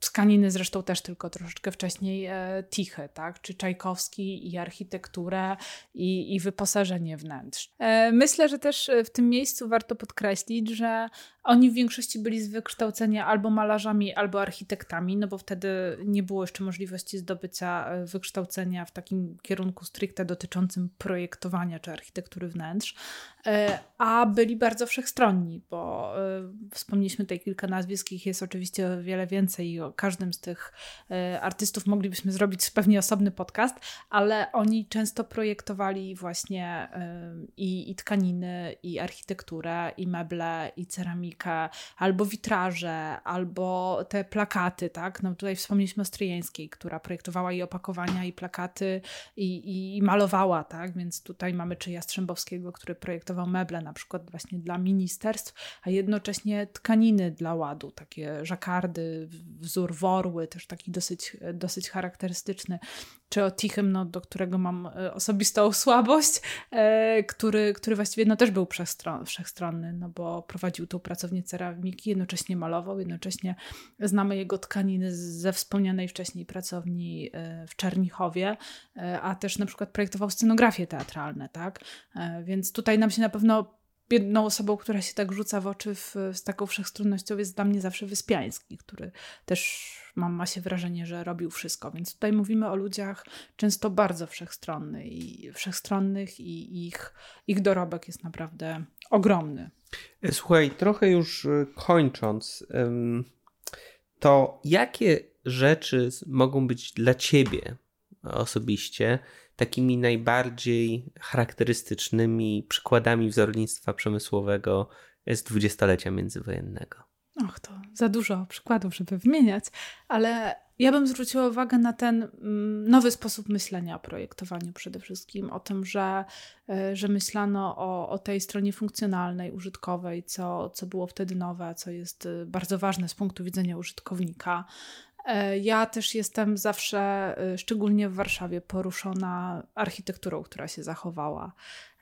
Tkaniny zresztą też tylko troszeczkę wcześniej Tichy, tak? czy Czajkowski, i architekturę, i, i wyposażenie wnętrz. Myślę, że też w tym miejscu warto podkreślić, że oni w większości byli z wykształcenia albo malarzami, albo architektami, no bo wtedy nie było jeszcze możliwości zdobycia e, wykształcenia w takim kierunku stricte dotyczącym projektowania czy architektury wnętrz, a byli bardzo wszechstronni, bo e, wspomnieliśmy tutaj kilka nazwisk, ich jest oczywiście wiele więcej i o każdym z tych artystów moglibyśmy zrobić pewnie osobny podcast, ale oni często projektowali właśnie i, i tkaniny, i architekturę, i meble, i ceramikę, albo witraże, albo te plakaty, tak? No tutaj wspomnieliśmy o Stryjeńskiej, która projektowała i opakowania, i plakaty, i, i malowała, tak? Więc tutaj mamy czy Jastrzębowskiego, który projektował meble na przykład właśnie dla ministerstw, a jednocześnie tkaniny dla ładu, takie żakardy, wzór worły, też taki dosyć, dosyć charakterystyczny czy o Tichym, no, do którego mam e, osobistą *laughs* słabość, e, który, który właściwie no, też był wszechstronny, no, bo prowadził tą pracownię ceramiki, jednocześnie malował, jednocześnie znamy jego tkaniny ze wspomnianej wcześniej pracowni e, w Czernichowie, a też na przykład projektował scenografie teatralne, tak? Więc tutaj nam się na pewno jedną osobą, która się tak rzuca w oczy w, z taką wszechstronnością jest dla mnie zawsze Wyspiański, który też mam, ma się wrażenie, że robił wszystko. Więc tutaj mówimy o ludziach często bardzo wszechstronnych i wszechstronnych i ich, ich dorobek jest naprawdę ogromny. E, słuchaj, trochę już e, kończąc, to jakie rzeczy mogą być dla ciebie osobiście takimi najbardziej charakterystycznymi przykładami wzornictwa przemysłowego z dwudziestolecia międzywojennego? Och, to za dużo przykładów, żeby wymieniać, ale ja bym zwróciła uwagę na ten mm, nowy sposób myślenia o projektowaniu przede wszystkim, o tym, że, e, że myślano o, o tej stronie funkcjonalnej, użytkowej, co, co było wtedy nowe, co jest e, bardzo ważne z punktu widzenia użytkownika. E, ja też jestem zawsze, e, szczególnie w Warszawie, poruszona architekturą, która się zachowała.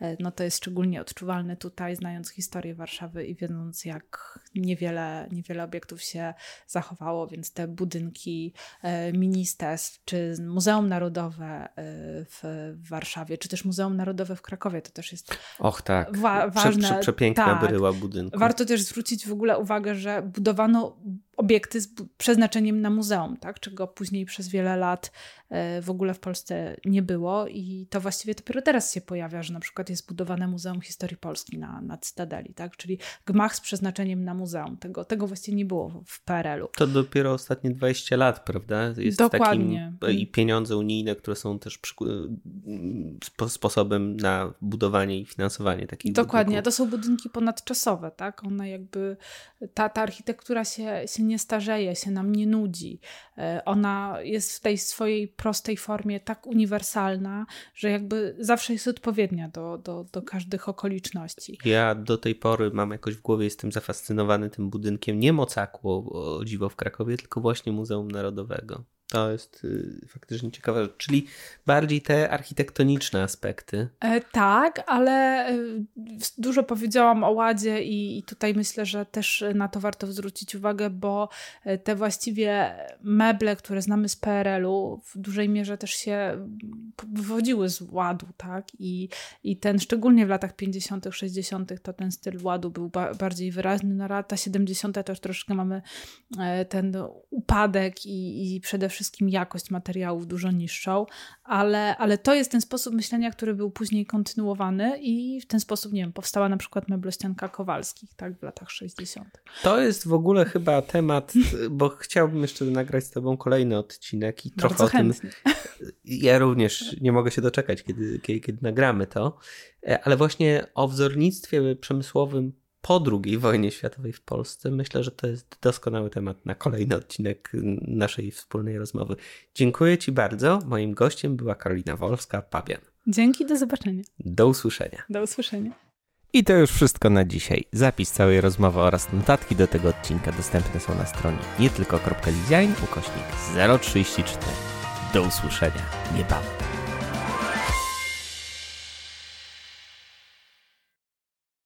E, no to jest szczególnie odczuwalne tutaj, znając historię Warszawy i wiedząc, jak niewiele, niewiele obiektów się zachowało, więc te budynki ministerstw, czy Muzeum Narodowe w Warszawie, czy też Muzeum Narodowe w Krakowie, to też jest Och tak, wa ważne. Prze, prze, przepiękna tak. bryła budynku. Warto też zwrócić w ogóle uwagę, że budowano obiekty z przeznaczeniem na muzeum, tak? czego później przez wiele lat e, w ogóle w Polsce nie było i to właściwie dopiero teraz się pojawia, że na przykład jest budowane Muzeum Historii Polski na, na Cytadeli, tak? czyli gmach z przeznaczeniem na muzeum. Tego, tego właściwie nie było w PRL-u. To dopiero ostatnie 20 lat, prawda? Jest Dokładnie. Takim, I pieniądze unijne, które są też przy, sposobem na budowanie i finansowanie takich Dokładnie, budynków. to są budynki ponadczasowe, tak? One jakby, ta, ta architektura się, się nie starzeje, się nam nie nudzi. E, ona jest w tej swojej prostej formie tak uniwersalna, że jakby zawsze jest odpowiednia do, do, do każdych okoliczności. Ja do tej pory mam jakoś w głowie, jestem zafascynowany tym budynkiem nie Mocakło, o dziwo w Krakowie, tylko właśnie Muzeum Narodowego. To jest y, faktycznie ciekawe, czyli bardziej te architektoniczne aspekty. E, tak, ale y, dużo powiedziałam o ładzie i, i, tutaj myślę, że też na to warto zwrócić uwagę, bo te właściwie meble, które znamy z PRL-u, w dużej mierze też się wywodziły z ładu, tak? I, i ten szczególnie w latach 50., 60., to ten styl ładu był ba bardziej wyraźny. Na lata 70. to już troszkę mamy ten upadek i, i przede wszystkim wszystkim jakość materiałów dużo niższą, ale, ale to jest ten sposób myślenia, który był później kontynuowany i w ten sposób, nie wiem, powstała na przykład meblościanka Kowalskich, tak, w latach 60. To jest w ogóle chyba temat, *laughs* bo chciałbym jeszcze nagrać z tobą kolejny odcinek i trochę o tym. Ja również nie mogę się doczekać, kiedy, kiedy, kiedy nagramy to, e, ale właśnie o wzornictwie przemysłowym po II wojnie światowej w Polsce, myślę, że to jest doskonały temat na kolejny odcinek naszej wspólnej rozmowy. Dziękuję Ci bardzo. Moim gościem była Karolina Wolska-Pabian. Dzięki, do zobaczenia. Do usłyszenia. Do usłyszenia. I to już wszystko na dzisiaj. Zapis całej rozmowy oraz notatki do tego odcinka dostępne są na stronie nietylko.design ukośnik 034. Do usłyszenia niebawem.